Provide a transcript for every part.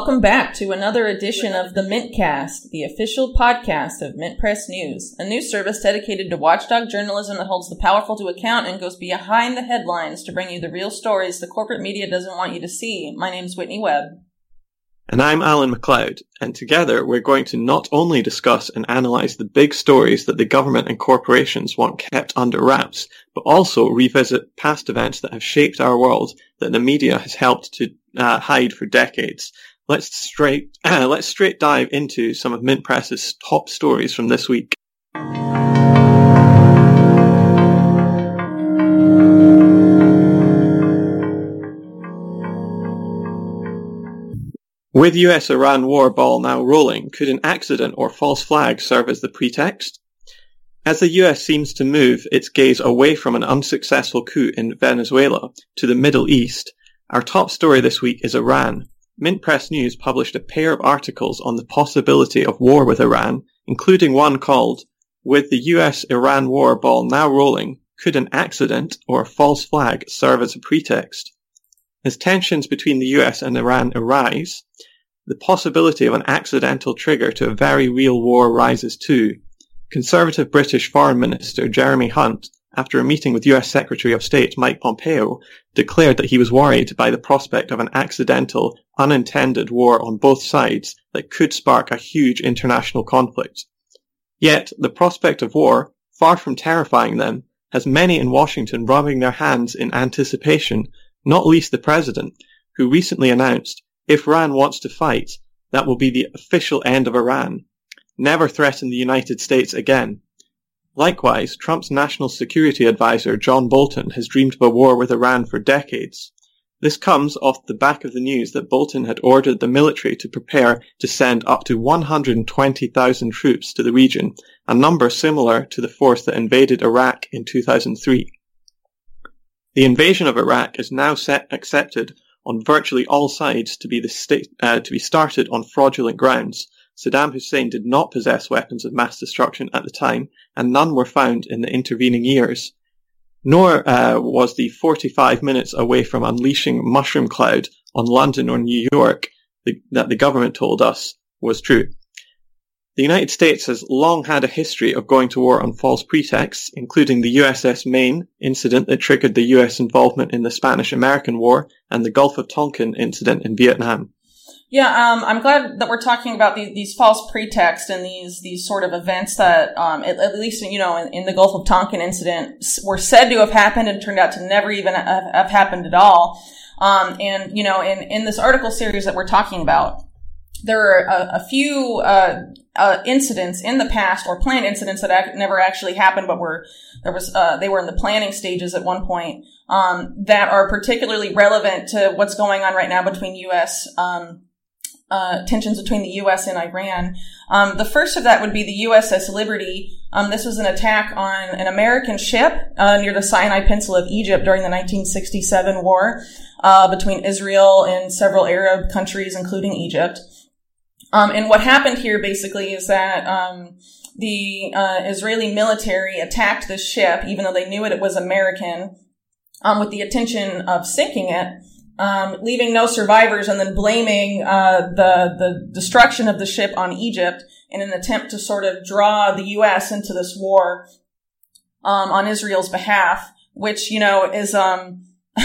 welcome back to another edition of the Mintcast, the official podcast of Mint Press News, a news service dedicated to watchdog journalism that holds the powerful to account and goes behind the headlines to bring you the real stories the corporate media doesn't want you to see. My name's Whitney Webb. And I'm Alan MacLeod, and together we're going to not only discuss and analyse the big stories that the government and corporations want kept under wraps, but also revisit past events that have shaped our world that the media has helped to uh, hide for decades. Let's straight uh, let's straight dive into some of Mint Press's top stories from this week. With US-Iran war ball now rolling, could an accident or false flag serve as the pretext? As the US seems to move its gaze away from an unsuccessful coup in Venezuela to the Middle East, our top story this week is Iran. Mint Press News published a pair of articles on the possibility of war with Iran, including one called, With the US-Iran war ball now rolling, could an accident or a false flag serve as a pretext? As tensions between the US and Iran arise, the possibility of an accidental trigger to a very real war rises too. Conservative British Foreign Minister Jeremy Hunt, after a meeting with US Secretary of State Mike Pompeo, declared that he was worried by the prospect of an accidental, unintended war on both sides that could spark a huge international conflict. Yet, the prospect of war, far from terrifying them, has many in Washington rubbing their hands in anticipation not least the president, who recently announced, if Iran wants to fight, that will be the official end of Iran. Never threaten the United States again. Likewise, Trump's national security advisor John Bolton has dreamed of a war with Iran for decades. This comes off the back of the news that Bolton had ordered the military to prepare to send up to 120,000 troops to the region, a number similar to the force that invaded Iraq in 2003. The invasion of Iraq is now accepted on virtually all sides to be, state, uh, to be started on fraudulent grounds. Saddam Hussein did not possess weapons of mass destruction at the time, and none were found in the intervening years. Nor uh, was the 45 minutes away from unleashing mushroom cloud on London or New York the, that the government told us was true. The United States has long had a history of going to war on false pretexts, including the USS Maine incident that triggered the US involvement in the Spanish-American War and the Gulf of Tonkin incident in Vietnam. Yeah, um, I'm glad that we're talking about these, these false pretexts and these these sort of events that, um, at, at, least you know, in, in, the Gulf of Tonkin incident, were said to have happened and turned out to never even have, have happened at all. Um, and you know, in in this article series that we're talking about, there are a, a few uh, uh, incidents in the past or planned incidents that ac- never actually happened, but were there was uh, they were in the planning stages at one point um, that are particularly relevant to what's going on right now between U.S. Um, uh, tensions between the U.S. and Iran. Um, the first of that would be the USS Liberty. Um, this was an attack on an American ship uh, near the Sinai Peninsula of Egypt during the 1967 war uh, between Israel and several Arab countries, including Egypt. Um, and what happened here basically is that um, the uh, Israeli military attacked this ship, even though they knew it, it was American, um, with the intention of sinking it, um, leaving no survivors, and then blaming uh, the the destruction of the ship on Egypt in an attempt to sort of draw the U.S. into this war um, on Israel's behalf, which you know is um,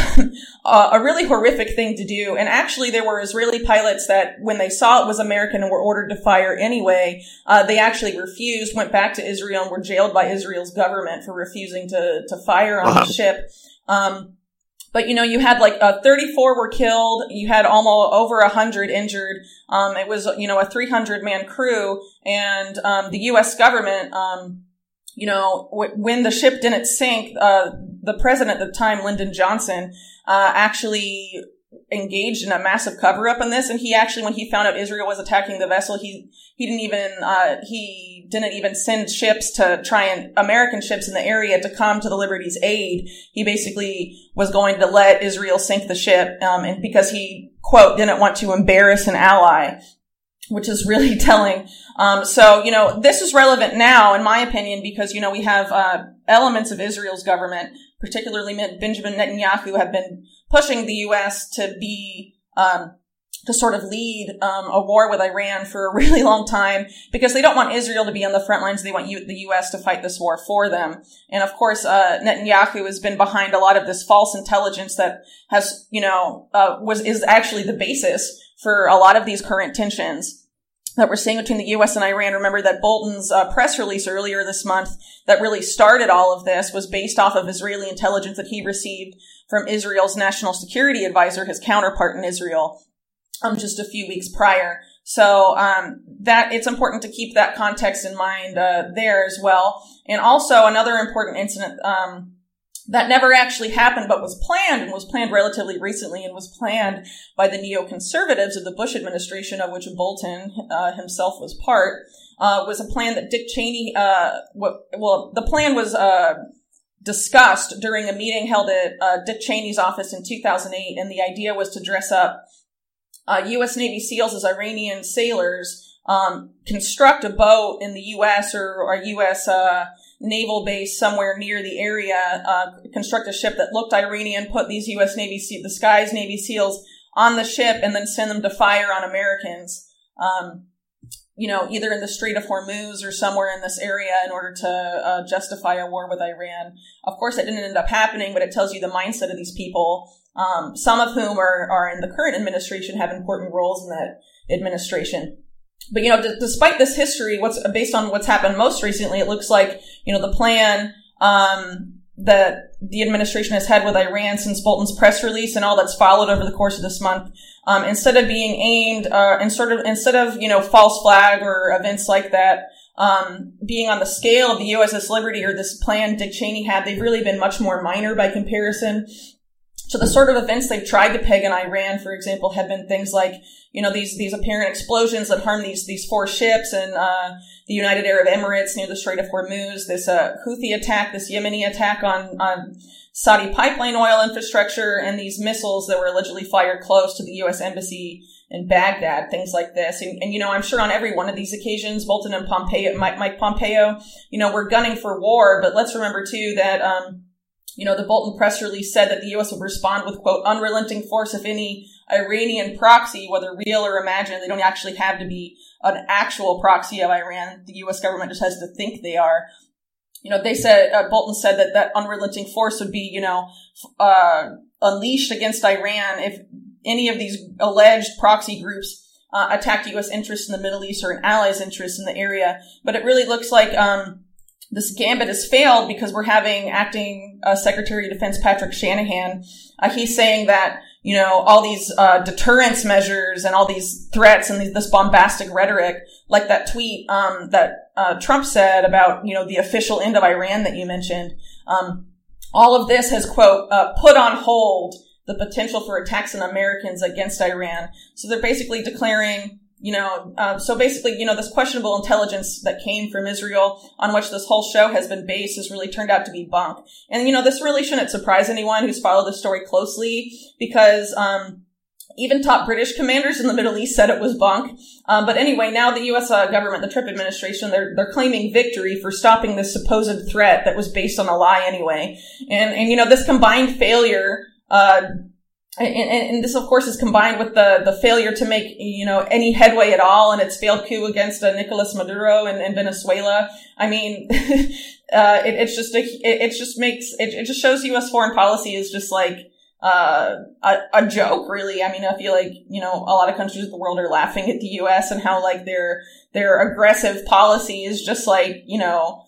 a really horrific thing to do. And actually, there were Israeli pilots that, when they saw it was American and were ordered to fire anyway, uh, they actually refused, went back to Israel, and were jailed by Israel's government for refusing to to fire on wow. the ship. Um, but you know, you had like uh, 34 were killed. You had almost over 100 injured. Um, it was you know a 300 man crew, and um, the U.S. government. Um, you know, w- when the ship didn't sink, uh, the president at the time, Lyndon Johnson, uh, actually engaged in a massive cover up on this. And he actually, when he found out Israel was attacking the vessel, he, he didn't even, uh, he didn't even send ships to try and, American ships in the area to come to the Liberty's aid. He basically was going to let Israel sink the ship, um, and because he, quote, didn't want to embarrass an ally which is really telling. Um, so, you know, this is relevant now, in my opinion, because, you know, we have uh, elements of Israel's government, particularly Benjamin Netanyahu, have been pushing the U.S. to be um, to sort of lead um, a war with Iran for a really long time because they don't want Israel to be on the front lines. They want the U.S. to fight this war for them. And of course, uh, Netanyahu has been behind a lot of this false intelligence that has, you know, uh, was is actually the basis for a lot of these current tensions that we're seeing between the U.S. and Iran. Remember that Bolton's uh, press release earlier this month that really started all of this was based off of Israeli intelligence that he received from Israel's national security advisor, his counterpart in Israel, um, just a few weeks prior. So um, that it's important to keep that context in mind uh, there as well. And also another important incident um, that never actually happened, but was planned and was planned relatively recently and was planned by the neoconservatives of the Bush administration, of which Bolton uh, himself was part. Uh, was a plan that Dick Cheney. Uh, well, the plan was uh, discussed during a meeting held at uh, Dick Cheney's office in 2008, and the idea was to dress up U.S. Uh, Navy SEALs as Iranian sailors, um, construct a boat in the U.S. or, or U.S. Naval base somewhere near the area, uh, construct a ship that looked Iranian, put these U.S. Navy Se- the Skies Navy SEALs on the ship, and then send them to fire on Americans. Um, you know, either in the Strait of Hormuz or somewhere in this area in order to uh, justify a war with Iran. Of course, that didn't end up happening, but it tells you the mindset of these people um, some of whom are, are in the current administration, have important roles in that administration. But, you know, d- despite this history, what's based on what's happened most recently, it looks like, you know, the plan, um, that the administration has had with Iran since Bolton's press release and all that's followed over the course of this month, um, instead of being aimed, uh, and sort of, instead of, you know, false flag or events like that, um, being on the scale of the USS Liberty or this plan Dick Cheney had, they've really been much more minor by comparison. So the sort of events they've tried to peg in Iran, for example, have been things like, you know, these, these apparent explosions that harm these, these four ships and, uh, the United Arab Emirates near the Strait of Hormuz, this, uh, Houthi attack, this Yemeni attack on, on Saudi pipeline oil infrastructure, and these missiles that were allegedly fired close to the U.S. embassy in Baghdad, things like this. And, and, you know, I'm sure on every one of these occasions, Bolton and Pompeo, Mike, Mike Pompeo, you know, we're gunning for war, but let's remember too that, um, you know, the Bolton press release said that the U.S. would respond with, quote, unrelenting force if any Iranian proxy, whether real or imagined, they don't actually have to be an actual proxy of Iran. The U.S. government just has to think they are. You know, they said, uh, Bolton said that that unrelenting force would be, you know, uh, unleashed against Iran if any of these alleged proxy groups uh, attacked U.S. interests in the Middle East or an ally's interests in the area. But it really looks like, um, this gambit has failed because we're having acting uh, Secretary of Defense Patrick Shanahan. Uh, he's saying that you know all these uh, deterrence measures and all these threats and this bombastic rhetoric, like that tweet um, that uh, Trump said about you know the official end of Iran that you mentioned. Um, all of this has quote uh, put on hold the potential for attacks on Americans against Iran. So they're basically declaring you know, uh, so basically, you know, this questionable intelligence that came from Israel on which this whole show has been based has really turned out to be bunk. And, you know, this really shouldn't surprise anyone who's followed the story closely because, um, even top British commanders in the Middle East said it was bunk. Um, but anyway, now the U.S. Uh, government, the Trump administration, they're they're claiming victory for stopping this supposed threat that was based on a lie anyway. And and you know this combined failure uh, and, and, this, of course, is combined with the, the failure to make, you know, any headway at all in its failed coup against uh, Nicolas Maduro in, Venezuela. I mean, uh, it, it's just, a, it, it, just makes, it, it just shows U.S. foreign policy is just like, uh, a, a joke, really. I mean, I feel like, you know, a lot of countries of the world are laughing at the U.S. and how, like, their, their aggressive policy is just like, you know,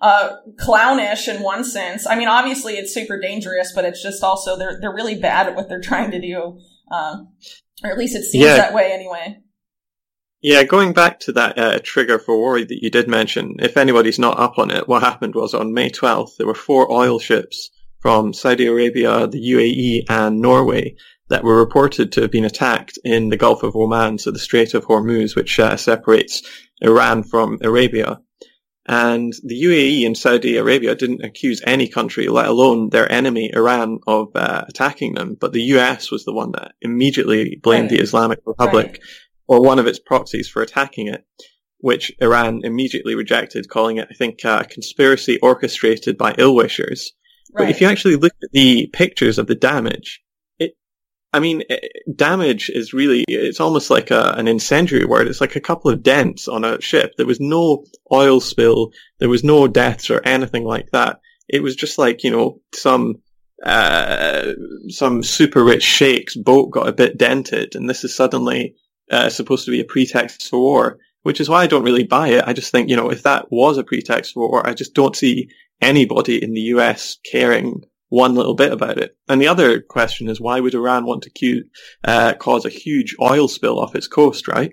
uh, clownish in one sense. I mean, obviously it's super dangerous, but it's just also they're they're really bad at what they're trying to do, um, or at least it seems yeah. that way anyway. Yeah, going back to that uh, trigger for worry that you did mention, if anybody's not up on it, what happened was on May 12th, there were four oil ships from Saudi Arabia, the UAE, and Norway that were reported to have been attacked in the Gulf of Oman, so the Strait of Hormuz, which uh, separates Iran from Arabia. And the UAE and Saudi Arabia didn't accuse any country, let alone their enemy Iran, of uh, attacking them. But the US was the one that immediately blamed right. the Islamic Republic right. or one of its proxies for attacking it, which Iran immediately rejected, calling it, I think, a conspiracy orchestrated by ill wishers. Right. But if you actually look at the pictures of the damage, I mean, eh, damage is really, it's almost like a, an incendiary word. It's like a couple of dents on a ship. There was no oil spill. There was no deaths or anything like that. It was just like, you know, some, uh, some super rich sheikh's boat got a bit dented and this is suddenly, uh, supposed to be a pretext for war, which is why I don't really buy it. I just think, you know, if that was a pretext for war, I just don't see anybody in the US caring one little bit about it. And the other question is why would Iran want to cue, uh, cause a huge oil spill off its coast, right?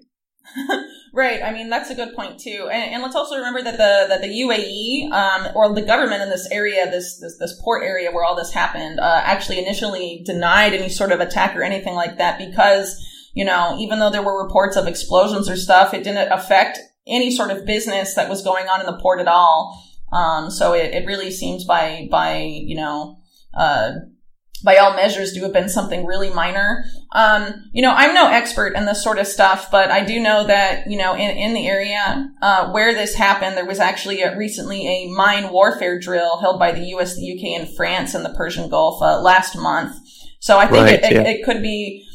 right. I mean, that's a good point too. And, and let's also remember that the that the UAE um, or the government in this area, this this, this port area where all this happened, uh, actually initially denied any sort of attack or anything like that because you know even though there were reports of explosions or stuff, it didn't affect any sort of business that was going on in the port at all. Um, so it, it really seems by by you know uh, by all measures do have been something really minor. Um, you know, I'm no expert in this sort of stuff, but I do know that, you know, in, in the area, uh, where this happened, there was actually a, recently a mine warfare drill held by the US, the UK, and France in the Persian Gulf, uh, last month. So I think right, it, yeah. it, it, could be,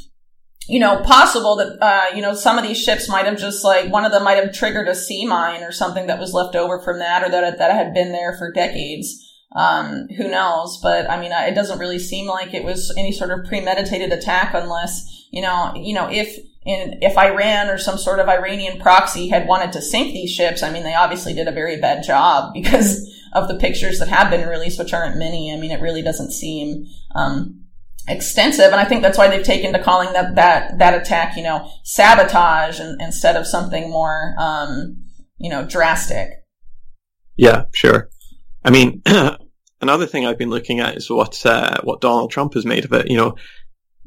you know, possible that, uh, you know, some of these ships might have just like, one of them might have triggered a sea mine or something that was left over from that or that, that had been there for decades. Um, who knows? But I mean, it doesn't really seem like it was any sort of premeditated attack unless, you know, you know, if, in, if Iran or some sort of Iranian proxy had wanted to sink these ships, I mean, they obviously did a very bad job because of the pictures that have been released, which aren't many. I mean, it really doesn't seem, um, extensive. And I think that's why they've taken to calling that, that, that attack, you know, sabotage and, instead of something more, um, you know, drastic. Yeah, sure. I mean, another thing I've been looking at is what uh, what Donald Trump has made of it. You know,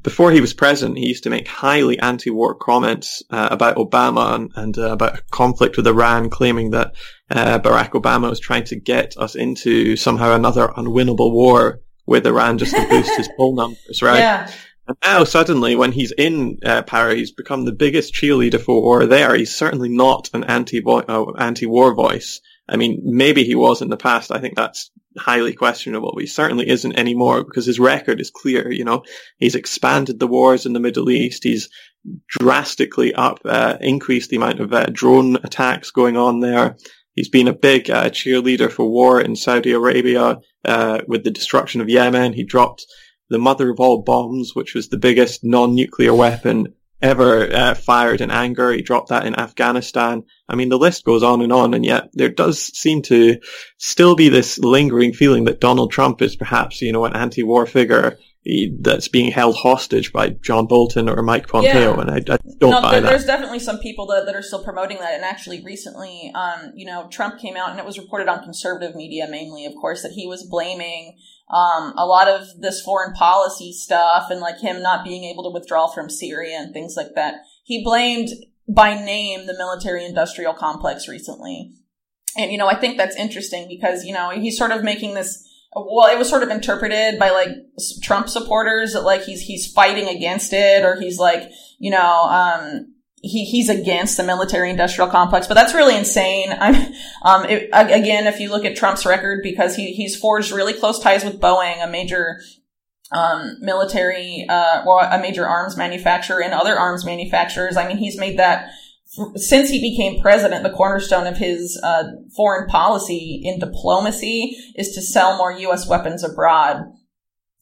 before he was president, he used to make highly anti-war comments uh, about Obama and, and uh, about conflict with Iran, claiming that uh, Barack Obama was trying to get us into somehow another unwinnable war with Iran just to boost his poll numbers, right? Yeah. And now suddenly, when he's in uh, power, he's become the biggest cheerleader for war there. He's certainly not an anti uh, anti-war voice. I mean, maybe he was in the past. I think that's highly questionable. But he certainly isn't anymore because his record is clear. You know, he's expanded the wars in the Middle East. He's drastically up, uh, increased the amount of uh, drone attacks going on there. He's been a big uh, cheerleader for war in Saudi Arabia uh, with the destruction of Yemen. He dropped the mother of all bombs, which was the biggest non-nuclear weapon ever uh, fired in anger. He dropped that in Afghanistan. I mean, the list goes on and on, and yet there does seem to still be this lingering feeling that Donald Trump is perhaps, you know, an anti-war figure that's being held hostage by John Bolton or Mike Pompeo, yeah. and I, I don't no, buy there, that. There's definitely some people that, that are still promoting that, and actually recently, um, you know, Trump came out and it was reported on conservative media mainly, of course, that he was blaming um, a lot of this foreign policy stuff and like him not being able to withdraw from Syria and things like that. He blamed by name the military industrial complex recently. And, you know, I think that's interesting because, you know, he's sort of making this, well, it was sort of interpreted by like Trump supporters that like he's, he's fighting against it or he's like, you know, um, he, he's against the military industrial complex, but that's really insane. Um, it, again, if you look at Trump's record, because he, he's forged really close ties with Boeing, a major, um, military, uh, or a major arms manufacturer and other arms manufacturers. I mean, he's made that since he became president, the cornerstone of his uh, foreign policy in diplomacy is to sell more U.S. weapons abroad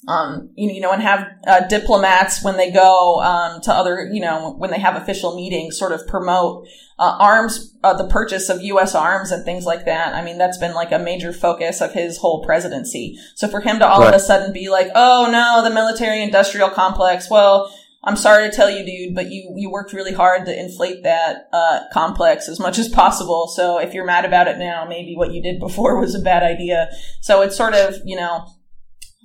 um, you, know, and have uh, diplomats when they go um, to other, you know, when they have official meetings, sort of promote uh, arms, uh, the purchase of U.S. arms and things like that. I mean, that's been like a major focus of his whole presidency. So for him to all right. of a sudden be like, "Oh no, the military-industrial complex," well. I'm sorry to tell you, dude, but you, you worked really hard to inflate that, uh, complex as much as possible. So if you're mad about it now, maybe what you did before was a bad idea. So it's sort of, you know,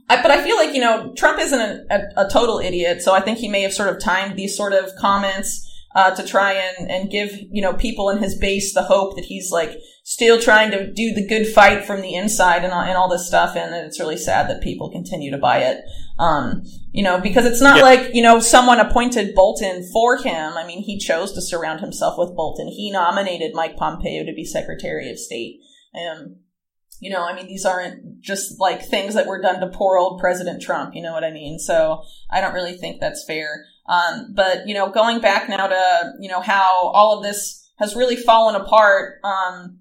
I, but I feel like, you know, Trump isn't a, a, a, total idiot. So I think he may have sort of timed these sort of comments, uh, to try and, and give, you know, people in his base the hope that he's like still trying to do the good fight from the inside and, and all this stuff. And it's really sad that people continue to buy it. Um, you know, because it's not yeah. like, you know, someone appointed Bolton for him. I mean, he chose to surround himself with Bolton. He nominated Mike Pompeo to be Secretary of State. Um, you know, I mean, these aren't just like things that were done to poor old President Trump. You know what I mean? So I don't really think that's fair. Um, but you know, going back now to you know how all of this has really fallen apart. Um,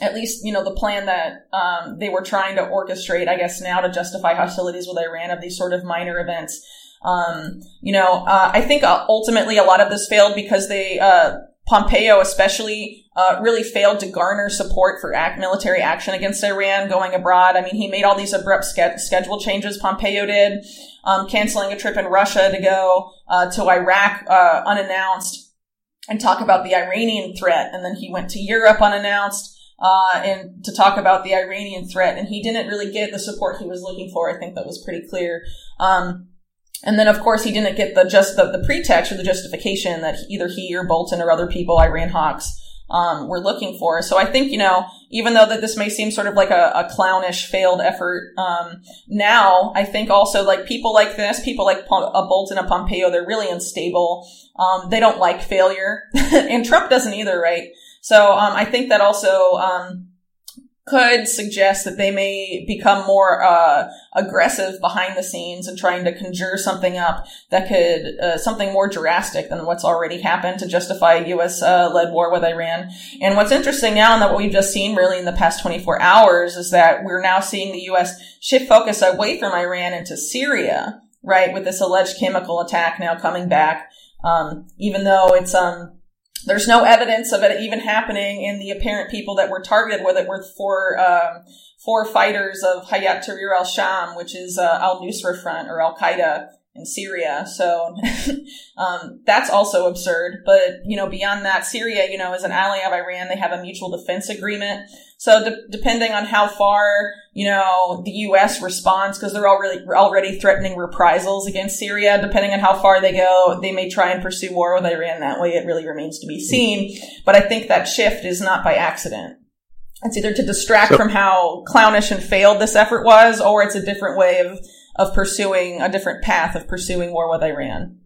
at least you know the plan that um, they were trying to orchestrate, I guess now to justify hostilities with Iran of these sort of minor events. Um, you know, uh, I think uh, ultimately a lot of this failed because they uh, Pompeo especially uh, really failed to garner support for act, military action against Iran going abroad. I mean, he made all these abrupt ske- schedule changes. Pompeo did, um, canceling a trip in Russia to go uh, to Iraq uh, unannounced and talk about the Iranian threat, and then he went to Europe unannounced. Uh, and to talk about the Iranian threat, and he didn't really get the support he was looking for. I think that was pretty clear. Um, and then, of course, he didn't get the just the, the pretext or the justification that either he or Bolton or other people, Iran hawks, um, were looking for. So I think, you know, even though that this may seem sort of like a, a clownish failed effort, um, now I think also like people like this, people like a Bolton and Pompeo, they're really unstable. Um, they don't like failure, and Trump doesn't either, right? So um, I think that also um, could suggest that they may become more uh, aggressive behind the scenes and trying to conjure something up that could uh, something more drastic than what's already happened to justify a U.S. Uh, led war with Iran. And what's interesting now, and that what we've just seen really in the past 24 hours, is that we're now seeing the U.S. shift focus away from Iran into Syria, right, with this alleged chemical attack now coming back. Um, even though it's um there's no evidence of it even happening in the apparent people that were targeted with it were four, um, four fighters of Hayat Tahrir al-Sham, which is uh, al-Nusra Front or Al-Qaeda in Syria. So um, that's also absurd. But you know, beyond that, Syria, you know, is an ally of Iran. They have a mutual defense agreement. So de- depending on how far you know the U.S. responds, because they're already already threatening reprisals against Syria. Depending on how far they go, they may try and pursue war with Iran that way. It really remains to be seen. But I think that shift is not by accident. It's either to distract so- from how clownish and failed this effort was, or it's a different way of of pursuing a different path of pursuing war with Iran.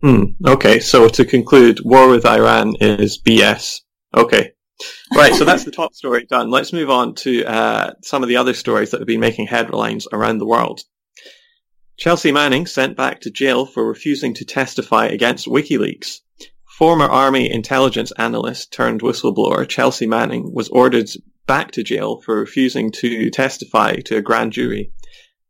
Hmm. Okay. So to conclude, war with Iran is BS. Okay. Right. so that's the top story done. Let's move on to uh, some of the other stories that have been making headlines around the world. Chelsea Manning sent back to jail for refusing to testify against WikiLeaks. Former Army intelligence analyst turned whistleblower Chelsea Manning was ordered back to jail for refusing to testify to a grand jury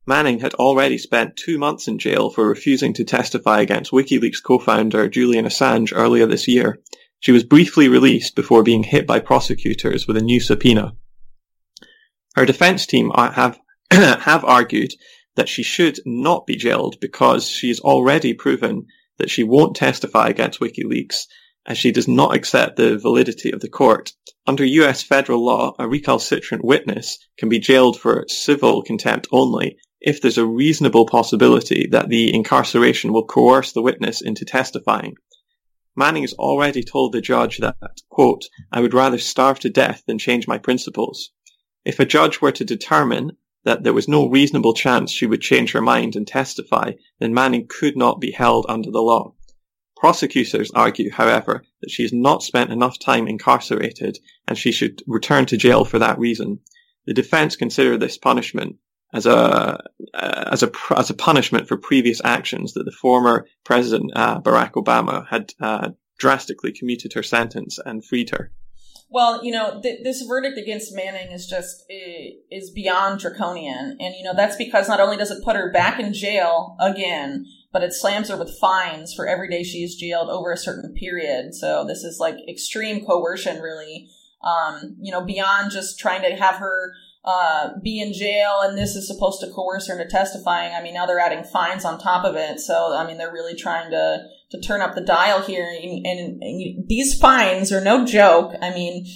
Manning had already spent two months in jail for refusing to testify against WikiLeaks co-founder Julian Assange earlier this year. She was briefly released before being hit by prosecutors with a new subpoena. Her defense team have, have argued that she should not be jailed because she has already proven that she won't testify against WikiLeaks as she does not accept the validity of the court. Under US federal law, a recalcitrant witness can be jailed for civil contempt only if there's a reasonable possibility that the incarceration will coerce the witness into testifying. Manning has already told the judge that, quote, I would rather starve to death than change my principles. If a judge were to determine that there was no reasonable chance she would change her mind and testify, then Manning could not be held under the law. Prosecutors argue, however, that she has not spent enough time incarcerated and she should return to jail for that reason. The defense consider this punishment as a uh, as a as a punishment for previous actions that the former president uh, Barack Obama had uh, drastically commuted her sentence and freed her. Well, you know, th- this verdict against Manning is just is beyond draconian, and you know that's because not only does it put her back in jail again, but it slams her with fines for every day she is jailed over a certain period. So this is like extreme coercion, really. Um, you know, beyond just trying to have her uh, be in jail and this is supposed to coerce her into testifying. I mean, now they're adding fines on top of it. So, I mean, they're really trying to, to turn up the dial here. And, and, and these fines are no joke. I mean,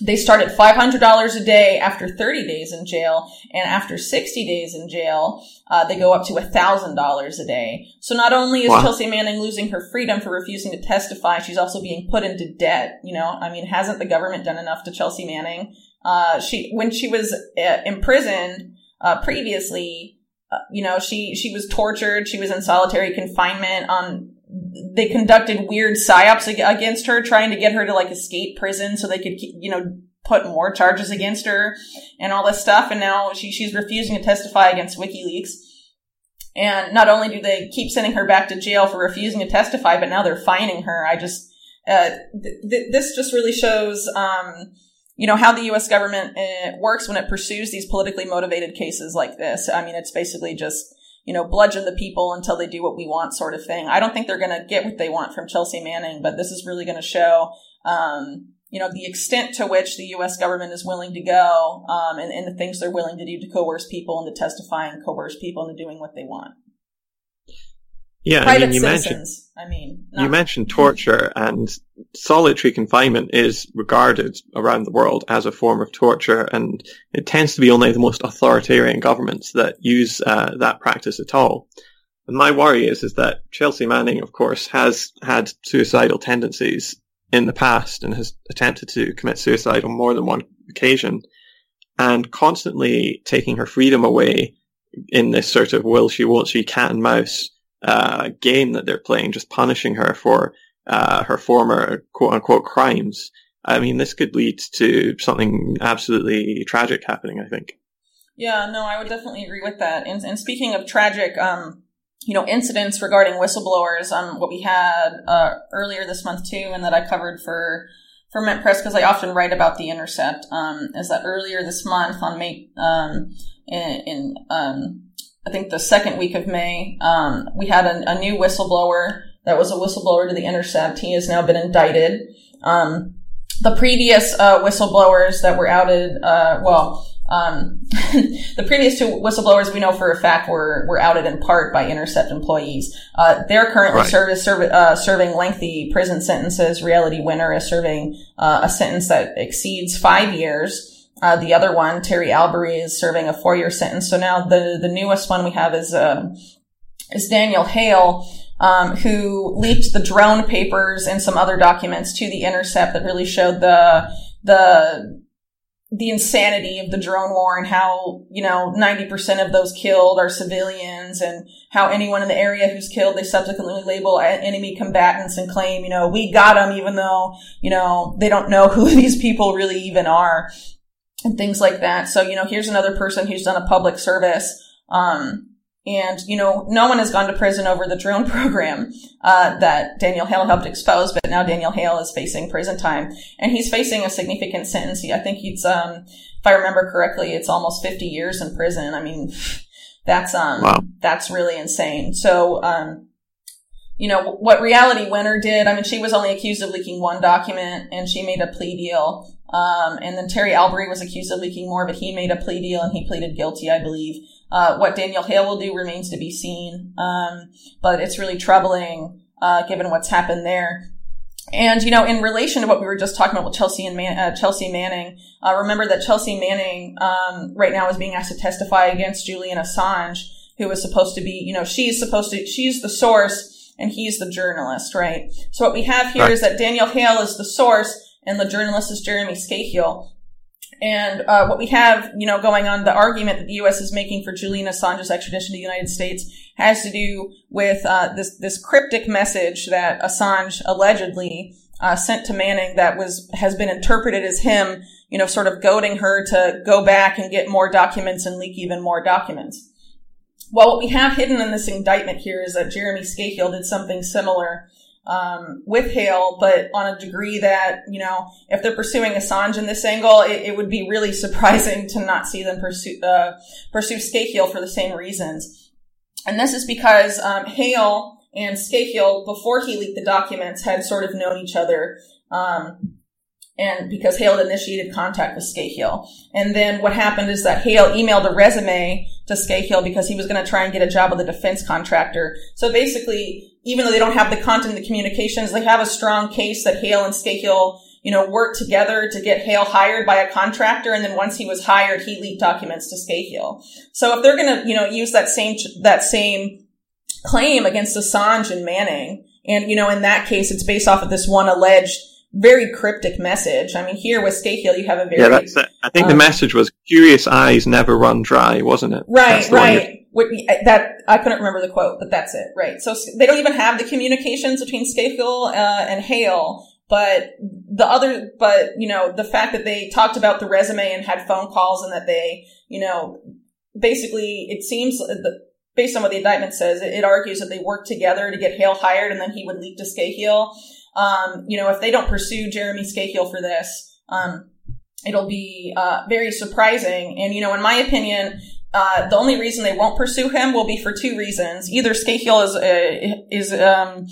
they start at $500 a day after 30 days in jail, and after 60 days in jail, uh, they go up to $1,000 a day. So not only is wow. Chelsea Manning losing her freedom for refusing to testify, she's also being put into debt. You know, I mean, hasn't the government done enough to Chelsea Manning? Uh, she when she was uh, imprisoned uh, previously, uh, you know, she she was tortured. She was in solitary confinement on they conducted weird psyops against her, trying to get her to like escape prison so they could, you know, put more charges against her and all this stuff. And now she, she's refusing to testify against WikiLeaks. And not only do they keep sending her back to jail for refusing to testify, but now they're fining her. I just, uh, th- th- this just really shows, um, you know, how the U.S. government uh, works when it pursues these politically motivated cases like this. I mean, it's basically just, you know, bludgeon the people until they do what we want sort of thing. I don't think they're going to get what they want from Chelsea Manning, but this is really going to show, um, you know, the extent to which the U.S. government is willing to go, um, and, and the things they're willing to do to coerce people into testifying, coerce people into doing what they want. Yeah, Private I mean, you citizens. mentioned I mean, you mentioned torture, and solitary confinement is regarded around the world as a form of torture, and it tends to be only the most authoritarian governments that use uh, that practice at all. And my worry is is that Chelsea Manning, of course, has had suicidal tendencies in the past and has attempted to commit suicide on more than one occasion and constantly taking her freedom away in this sort of will she won't she cat and mouse uh, game that they're playing, just punishing her for uh, her former quote unquote crimes. I mean, this could lead to something absolutely tragic happening, I think. Yeah, no, I would definitely agree with that. And, and speaking of tragic, um, you know, incidents regarding whistleblowers, um, what we had uh, earlier this month too, and that I covered for for Mint Press because I often write about the Intercept, um, is that earlier this month on May, um, in, in um, I think the second week of May, um, we had a, a, new whistleblower that was a whistleblower to the Intercept. He has now been indicted. Um, the previous uh, whistleblowers that were outed, uh, well, um, the previous two whistleblowers we know for a fact were were outed in part by Intercept employees. Uh, they're currently right. serve, serve, uh, serving lengthy prison sentences. Reality Winner is serving uh, a sentence that exceeds five years. Uh, the other one, Terry Albury, is serving a four year sentence. So now the the newest one we have is um, is Daniel Hale. Um, who leaked the drone papers and some other documents to the Intercept that really showed the the the insanity of the drone war and how, you know, 90% of those killed are civilians and how anyone in the area who's killed, they subsequently label enemy combatants and claim, you know, we got them even though, you know, they don't know who these people really even are and things like that. So, you know, here's another person who's done a public service, um, and, you know, no one has gone to prison over the drone program uh, that Daniel Hale helped expose, but now Daniel Hale is facing prison time. And he's facing a significant sentence. I think he's, um, if I remember correctly, it's almost 50 years in prison. I mean, that's, um, wow. that's really insane. So, um, you know, what Reality Winner did, I mean, she was only accused of leaking one document and she made a plea deal. Um, and then Terry Albury was accused of leaking more, but he made a plea deal and he pleaded guilty, I believe. Uh, what Daniel Hale will do remains to be seen. Um, but it's really troubling, uh, given what's happened there. And, you know, in relation to what we were just talking about with Chelsea and Man- uh, Chelsea Manning, uh, remember that Chelsea Manning, um, right now is being asked to testify against Julian Assange, who was supposed to be, you know, she's supposed to, she's the source and he's the journalist, right? So what we have here right. is that Daniel Hale is the source and the journalist is Jeremy Scahill. And uh, what we have, you know, going on, the argument that the U.S. is making for Julian Assange's extradition to the United States has to do with uh, this this cryptic message that Assange allegedly uh, sent to Manning that was has been interpreted as him, you know, sort of goading her to go back and get more documents and leak even more documents. Well, what we have hidden in this indictment here is that Jeremy Scahill did something similar um, with Hale, but on a degree that, you know, if they're pursuing Assange in this angle, it, it would be really surprising to not see them pursue, uh, pursue Scahill for the same reasons. And this is because, um, Hale and Scahill, before he leaked the documents, had sort of known each other. Um, and because Hale had initiated contact with Scahill. And then what happened is that Hale emailed a resume to Scahill because he was going to try and get a job with a defense contractor. So basically, even though they don't have the content the communications, they have a strong case that Hale and Scahill, you know, worked together to get Hale hired by a contractor. And then once he was hired, he leaked documents to Scahill. So if they're going to, you know, use that same, that same claim against Assange and Manning, and, you know, in that case, it's based off of this one alleged very cryptic message. I mean, here with Scahill, you have a very yeah. That's it. I think um, the message was "Curious eyes never run dry," wasn't it? Right, right. that I couldn't remember the quote, but that's it. Right. So they don't even have the communications between Scahill uh, and Hale. But the other, but you know, the fact that they talked about the resume and had phone calls, and that they, you know, basically, it seems the, based on what the indictment says, it, it, argues that they worked together to get Hale hired, and then he would leak to Scahill. Um, you know, if they don't pursue Jeremy Scahill for this, um, it'll be uh, very surprising. And you know, in my opinion, uh, the only reason they won't pursue him will be for two reasons. Either Scahill is uh, is um,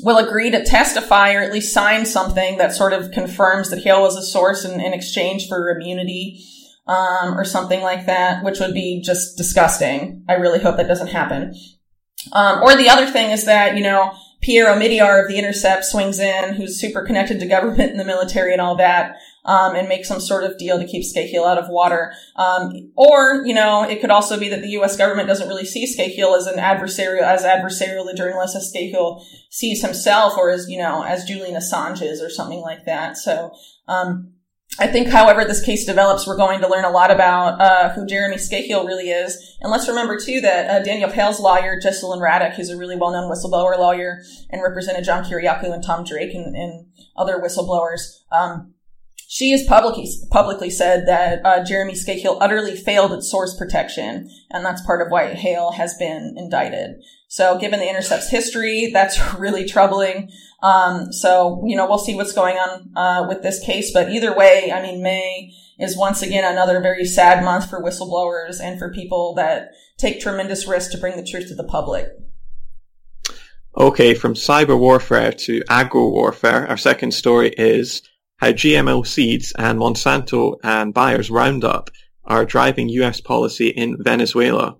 will agree to testify or at least sign something that sort of confirms that Hale was a source in, in exchange for immunity um, or something like that, which would be just disgusting. I really hope that doesn't happen. Um, or the other thing is that, you know, Pierre Omidyar of The Intercept swings in, who's super connected to government and the military and all that, um, and make some sort of deal to keep Scahill out of water. Um, or, you know, it could also be that the U.S. government doesn't really see Scahill as an adversarial, as adversarial a journalist as Scahill sees himself, or as, you know, as Julian Assange is, or something like that. So, um, I think, however, this case develops, we're going to learn a lot about uh, who Jeremy Scahill really is. And let's remember, too, that uh, Daniel Pearl's lawyer, Jesselyn Radack, who's a really well-known whistleblower lawyer and represented John Kiriakou and Tom Drake and, and other whistleblowers, um, she has publicly, publicly said that uh, Jeremy Scahill utterly failed at source protection, and that's part of why Hale has been indicted. So given the Intercept's history, that's really troubling. Um, so, you know, we'll see what's going on uh, with this case. But either way, I mean, May is once again another very sad month for whistleblowers and for people that take tremendous risks to bring the truth to the public. Okay, from cyber warfare to agro warfare, our second story is how GMO seeds and Monsanto and Bayer's Roundup are driving US policy in Venezuela.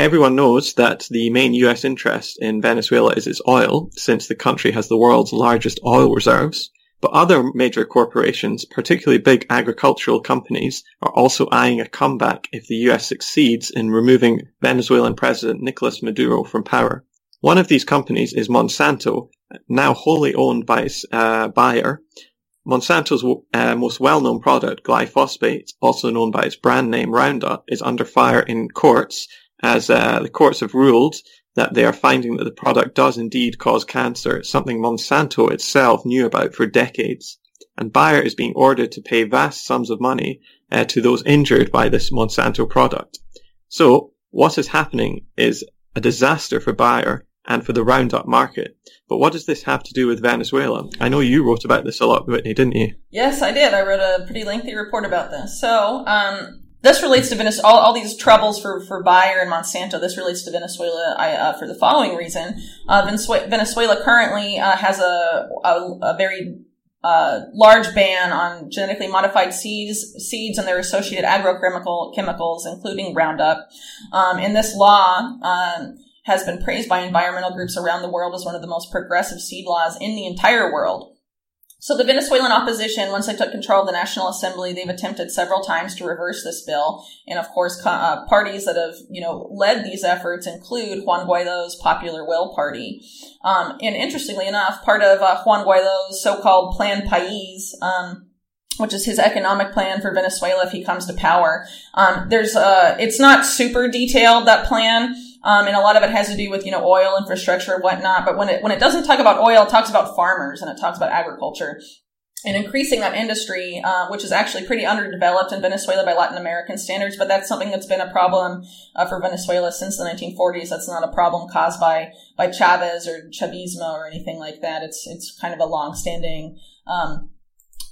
Everyone knows that the main US interest in Venezuela is its oil, since the country has the world's largest oil reserves. But other major corporations, particularly big agricultural companies, are also eyeing a comeback if the US succeeds in removing Venezuelan President Nicolas Maduro from power. One of these companies is Monsanto, now wholly owned by uh, Bayer. Monsanto's uh, most well-known product, glyphosate, also known by its brand name Roundup, is under fire in courts as uh, the courts have ruled that they are finding that the product does indeed cause cancer, something Monsanto itself knew about for decades. And Bayer is being ordered to pay vast sums of money uh, to those injured by this Monsanto product. So what is happening is a disaster for Bayer and for the Roundup market. But what does this have to do with Venezuela? I know you wrote about this a lot, Whitney, didn't you? Yes, I did. I wrote a pretty lengthy report about this. So, um, this relates to Venezuela, all, all, these troubles for, for Bayer and Monsanto. This relates to Venezuela uh, for the following reason. Uh, Venezuela currently uh, has a, a, a very uh, large ban on genetically modified seeds, seeds and their associated agrochemical chemicals, including Roundup. Um, and this law um, has been praised by environmental groups around the world as one of the most progressive seed laws in the entire world. So the Venezuelan opposition, once they took control of the National Assembly, they've attempted several times to reverse this bill. And of course, uh, parties that have, you know, led these efforts include Juan Guaido's Popular Will Party. Um, and interestingly enough, part of uh, Juan Guaido's so-called Plan País, um, which is his economic plan for Venezuela if he comes to power. Um, there's, uh, it's not super detailed, that plan. Um, and a lot of it has to do with, you know, oil infrastructure and whatnot. But when it, when it doesn't talk about oil, it talks about farmers and it talks about agriculture and increasing that industry, uh, which is actually pretty underdeveloped in Venezuela by Latin American standards. But that's something that's been a problem uh, for Venezuela since the 1940s. That's not a problem caused by by Chavez or Chavismo or anything like that. It's it's kind of a long-standing um,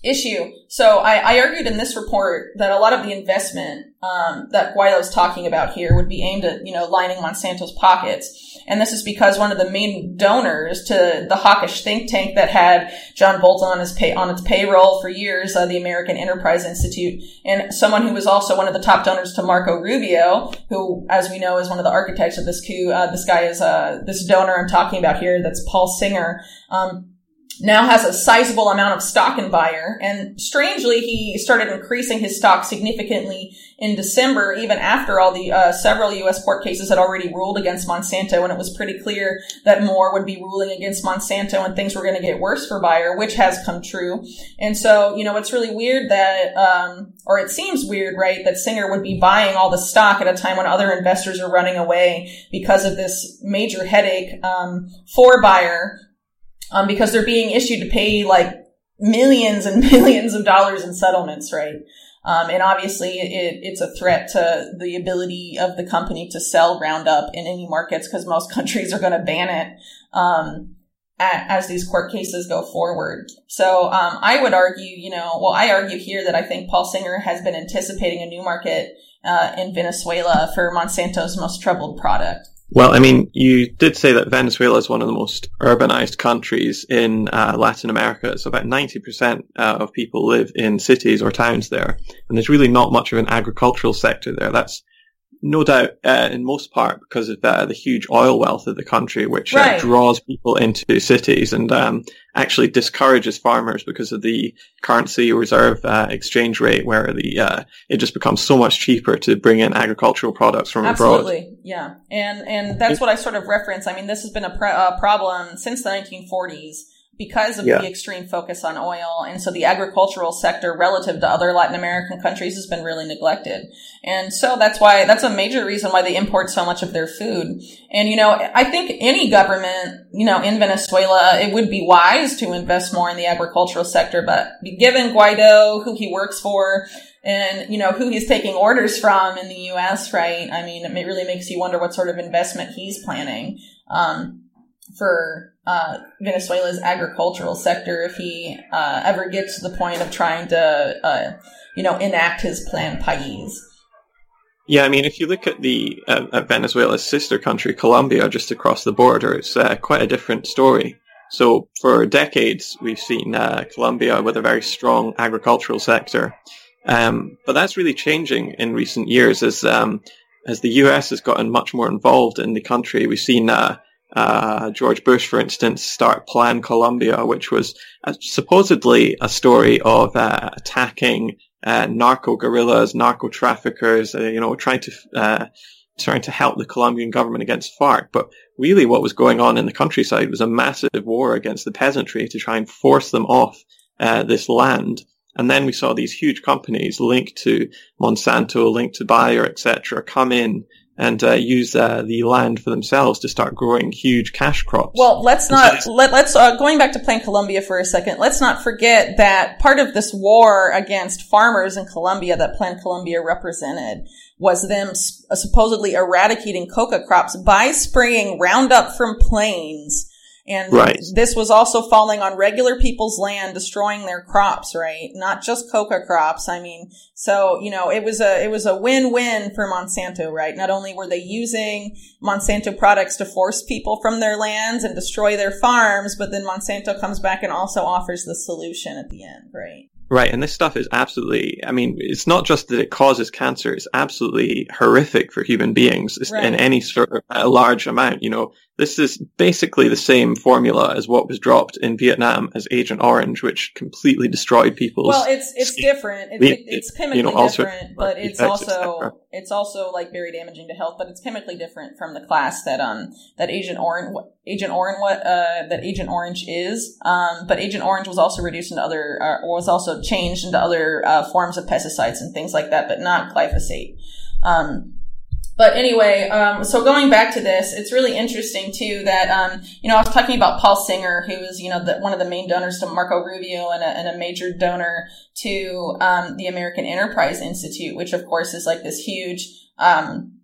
issue. So I, I, argued in this report that a lot of the investment um, that Guaido's talking about here would be aimed at, you know, lining Monsanto's pockets. And this is because one of the main donors to the hawkish think tank that had John Bolton on his pay, on its payroll for years, uh, the American Enterprise Institute, and someone who was also one of the top donors to Marco Rubio, who, as we know, is one of the architects of this coup. Uh, this guy is uh, this donor I'm talking about here. That's Paul Singer. Um, now has a sizable amount of stock in Bayer. And strangely, he started increasing his stock significantly in December, even after all the uh, several U.S. court cases had already ruled against Monsanto, and it was pretty clear that more would be ruling against Monsanto, and things were going to get worse for Bayer, which has come true. And so, you know, it's really weird that, um, or it seems weird, right, that Singer would be buying all the stock at a time when other investors are running away because of this major headache um, for Bayer um, because they're being issued to pay like millions and millions of dollars in settlements, right? Um, and obviously it, it's a threat to the ability of the company to sell Roundup in any markets because most countries are going to ban it. Um, as these court cases go forward. So, um, I would argue, you know, well, I argue here that I think Paul Singer has been anticipating a new market, uh, in Venezuela for Monsanto's most troubled product. Well, I mean, you did say that Venezuela is one of the most urbanized countries in uh, Latin America. So about 90% uh, of people live in cities or towns there. And there's really not much of an agricultural sector there. That's no doubt, uh, in most part, because of uh, the huge oil wealth of the country, which uh, right. uh, draws people into cities and um, actually discourages farmers because of the currency reserve uh, exchange rate, where the uh, it just becomes so much cheaper to bring in agricultural products from abroad. Absolutely. abroad. yeah, and and that's what I sort of reference. I mean, this has been a, a problem since the 1940s because of yeah. the extreme focus on oil. And so the agricultural sector relative to other Latin American countries has been really neglected. And so that's why, that's a major reason why they import so much of their food. And, you know, I think any government, you know, in Venezuela, it would be wise to invest more in the agricultural sector. But given Guaido, who he works for, and you know who he's taking orders from in the U.S. Right? I mean, it really makes you wonder what sort of investment he's planning. Um, for uh, Venezuela's agricultural sector if he uh, ever gets to the point of trying to, uh, you know, enact his Plan País. Yeah, I mean, if you look at the uh, at Venezuela's sister country, Colombia, just across the border, it's uh, quite a different story. So for decades, we've seen uh, Colombia with a very strong agricultural sector, um, but that's really changing in recent years as um, as the U.S. has gotten much more involved in the country. We've seen uh, George Bush, for instance, start Plan Colombia, which was uh, supposedly a story of uh, attacking uh, narco guerrillas, narco traffickers, uh, you know, trying to uh, trying to help the Colombian government against FARC. But really, what was going on in the countryside was a massive war against the peasantry to try and force them off this land. And then we saw these huge companies linked to Monsanto, linked to Bayer, etc., come in and uh, use uh, the land for themselves to start growing huge cash crops. Well, let's not so let, us uh, going back to Plan Colombia for a second. Let's not forget that part of this war against farmers in Colombia that Plan Colombia represented was them supposedly eradicating coca crops by spraying Roundup from planes and right. this was also falling on regular people's land, destroying their crops, right? Not just coca crops. I mean, so, you know, it was a, it was a win-win for Monsanto, right? Not only were they using Monsanto products to force people from their lands and destroy their farms, but then Monsanto comes back and also offers the solution at the end, right? Right, and this stuff is absolutely, I mean, it's not just that it causes cancer, it's absolutely horrific for human beings right. in any sort of a large amount. You know, this is basically the same formula as what was dropped in Vietnam as Agent Orange, which completely destroyed people's. Well, it's it's skin. different. It's, it's chemically you know, different, but it's also it's also like very damaging to health. But it's chemically different from the class that um that Agent Orange Agent Orange what uh that Agent Orange is. Um, but Agent Orange was also reduced into other uh, or was also changed into other uh, forms of pesticides and things like that, but not glyphosate. Um, but anyway, um, so going back to this, it's really interesting too that, um, you know, I was talking about Paul Singer, who was, you know, the, one of the main donors to Marco Rubio and a, and a major donor to, um, the American Enterprise Institute, which of course is like this huge, um,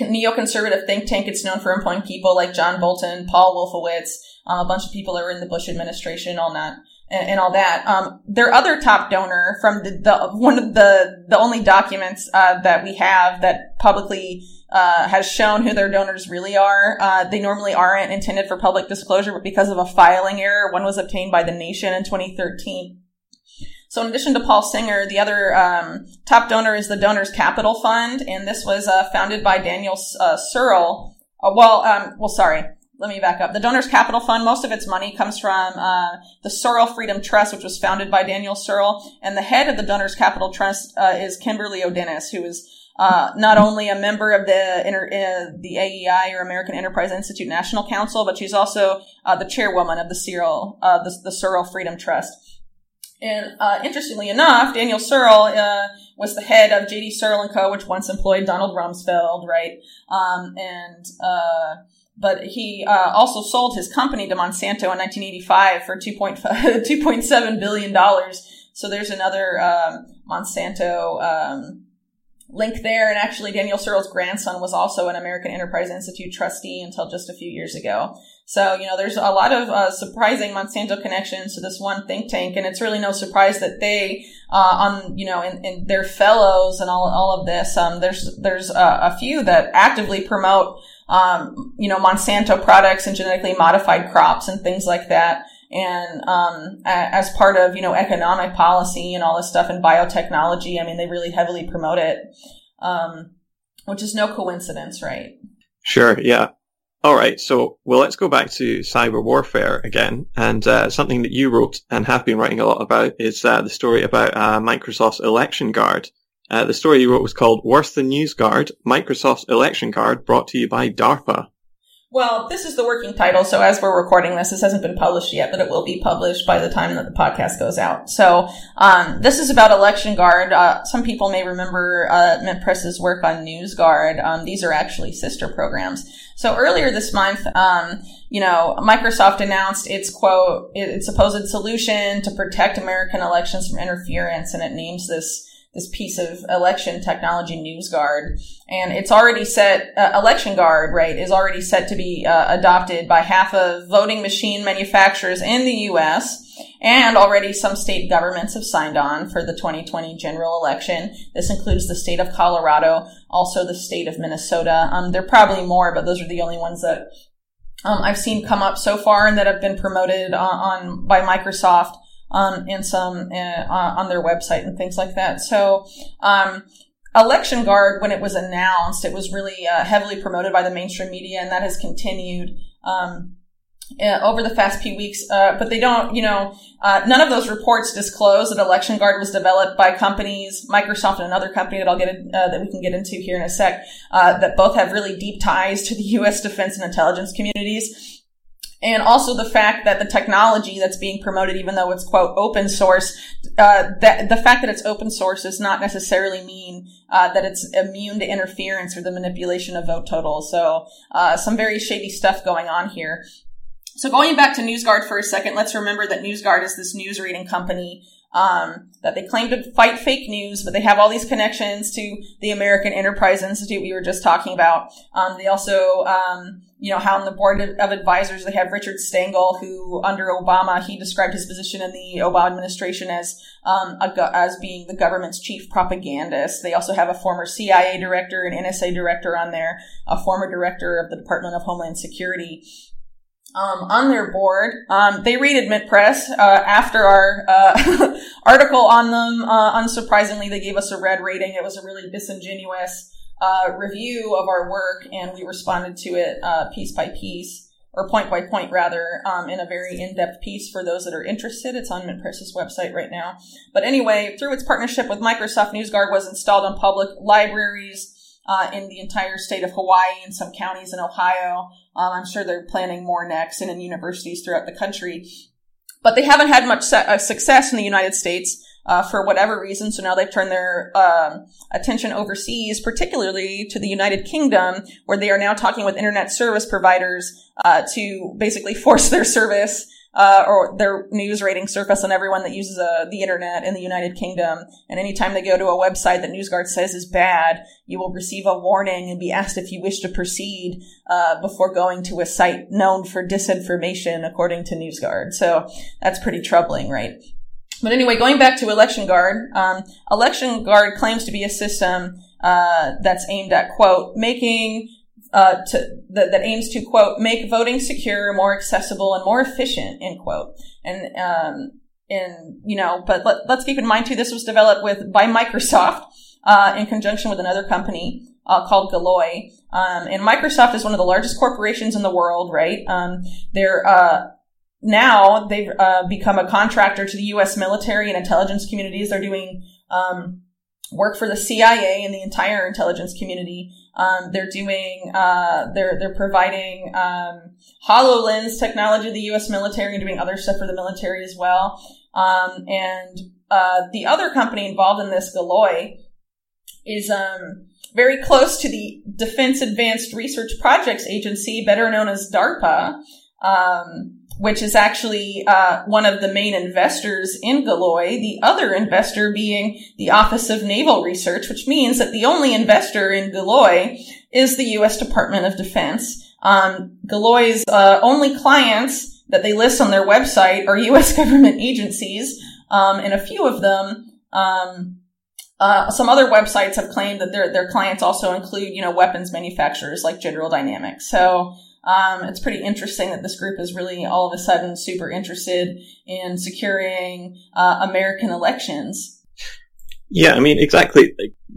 neoconservative think tank. It's known for employing people like John Bolton, Paul Wolfowitz, um, a bunch of people that were in the Bush administration, all that and, and all that. Um, their other top donor from the, the one of the the only documents uh, that we have that publicly uh, has shown who their donors really are. Uh, they normally aren't intended for public disclosure, but because of a filing error, one was obtained by the Nation in 2013. So in addition to Paul Singer, the other um, top donor is the Donors Capital Fund, and this was uh, founded by Daniel uh, Searle. Uh, well, um, well, sorry let me back up. The Donors Capital Fund, most of its money comes from uh, the Searle Freedom Trust, which was founded by Daniel Searle. And the head of the Donors Capital Trust uh, is Kimberly O. Dennis, who is uh, not only a member of the inter, uh, the AEI or American Enterprise Institute National Council, but she's also uh, the chairwoman of the Searle, uh, the, the Searle Freedom Trust. And uh, interestingly enough, Daniel Searle uh, was the head of G.D. Searle and Co., which once employed Donald Rumsfeld, right? Um, and but he also sold his company to Monsanto in 1985 for 2.7 billion dollars. So there's another um, Monsanto. Um, link there. And actually, Daniel Searle's grandson was also an American Enterprise Institute trustee until just a few years ago. So, you know, there's a lot of uh, surprising Monsanto connections to this one think tank. And it's really no surprise that they, uh, on, you know, in, in, their fellows and all, all of this, um, there's, there's a, a few that actively promote, um, you know, Monsanto products and genetically modified crops and things like that. And um, as part of you know economic policy and all this stuff and biotechnology i mean they really heavily promote it um, which is no coincidence right? Sure yeah. All right so well let's go back to cyber warfare again. And uh, something that you wrote and have been writing a lot about is uh, the story about uh, microsoft's election guard uh, the story you wrote was called worse than newsguard microsoft's election guard brought to you by darpa well, this is the working title. So as we're recording this, this hasn't been published yet, but it will be published by the time that the podcast goes out. So um, this is about Election Guard. Uh, some people may remember uh, Mint Press's work on NewsGuard. Um, these are actually sister programs. So earlier this month, um, you know, Microsoft announced its quote, its supposed solution to protect American elections from interference, and it names this this piece of election technology NewsGuard, and it's already set. Uh, election Guard, right, is already set to be uh, adopted by half of voting machine manufacturers in the U.S. And already some state governments have signed on for the 2020 general election. This includes the state of Colorado, also the state of Minnesota. Um, there are probably more, but those are the only ones that um, I've seen come up so far and that have been promoted on, on by Microsoft um, and some uh, on their website and things like that. So, um, Election Guard, when it was announced, it was really uh, heavily promoted by the mainstream media, and that has continued. Um, uh, over the past few weeks, uh, but they don't, you know, uh, none of those reports disclose that Election Guard was developed by companies, Microsoft and another company that I'll get in, uh, that we can get into here in a sec, uh, that both have really deep ties to the U.S. defense and intelligence communities and also the fact that the technology that's being promoted, even though it's quote open source, uh, that the fact that it's open source does not necessarily mean uh, that it's immune to interference or the manipulation of vote totals. So uh, some very shady stuff going on here. So going back to NewsGuard for a second, let's remember that NewsGuard is this news reading company um, that they claim to fight fake news, but they have all these connections to the American Enterprise Institute we were just talking about. Um, they also, um, you know, how on the board of advisors they have Richard Stengel, who under Obama he described his position in the Obama administration as um, a, as being the government's chief propagandist. They also have a former CIA director and NSA director on there, a former director of the Department of Homeland Security um, on their board. Um, they rated Mint Press uh, after our uh, article on them. Uh, unsurprisingly, they gave us a red rating. It was a really disingenuous uh, review of our work, and we responded to it uh, piece by piece, or point by point, rather, um, in a very in-depth piece for those that are interested. It's on Mint Press's website right now. But anyway, through its partnership with Microsoft, NewsGuard was installed on public libraries uh, in the entire state of Hawaii and some counties in Ohio. Um, I'm sure they're planning more next and in universities throughout the country. But they haven't had much uh, success in the United States uh, for whatever reason. So now they've turned their um, attention overseas, particularly to the United Kingdom, where they are now talking with internet service providers uh, to basically force their service uh, or their news rating surface on everyone that uses uh, the internet in the United Kingdom. And anytime they go to a website that NewsGuard says is bad, you will receive a warning and be asked if you wish to proceed uh, before going to a site known for disinformation, according to NewsGuard. So that's pretty troubling, right? But anyway, going back to Election Guard, um, Election Guard claims to be a system uh, that's aimed at quote making uh, to, that, that, aims to quote make voting secure, more accessible, and more efficient. End quote. And um, and you know, but let, us keep in mind too, this was developed with by Microsoft uh, in conjunction with another company. uh, called Galoy. Um, and Microsoft is one of the largest corporations in the world, right? Um, they're uh, now they've uh, become a contractor to the U.S. military and intelligence communities. They're doing um, work for the CIA and the entire intelligence community. Um, they're doing, uh, they're they're providing um, Hololens technology to the U.S. military and doing other stuff for the military as well. Um, and uh, the other company involved in this, Galoy, is um, very close to the Defense Advanced Research Projects Agency, better known as DARPA. Um, which is actually uh, one of the main investors in Galoy, the other investor being the Office of Naval Research, which means that the only investor in Galoy is the U.S. Department of Defense. Um, Galoy's uh, only clients that they list on their website are U.S. government agencies, um, and a few of them. Um, uh, some other websites have claimed that their their clients also include, you know, weapons manufacturers like General Dynamics. So um, it's pretty interesting that this group is really all of a sudden super interested in securing uh, American elections. Yeah, I mean, exactly.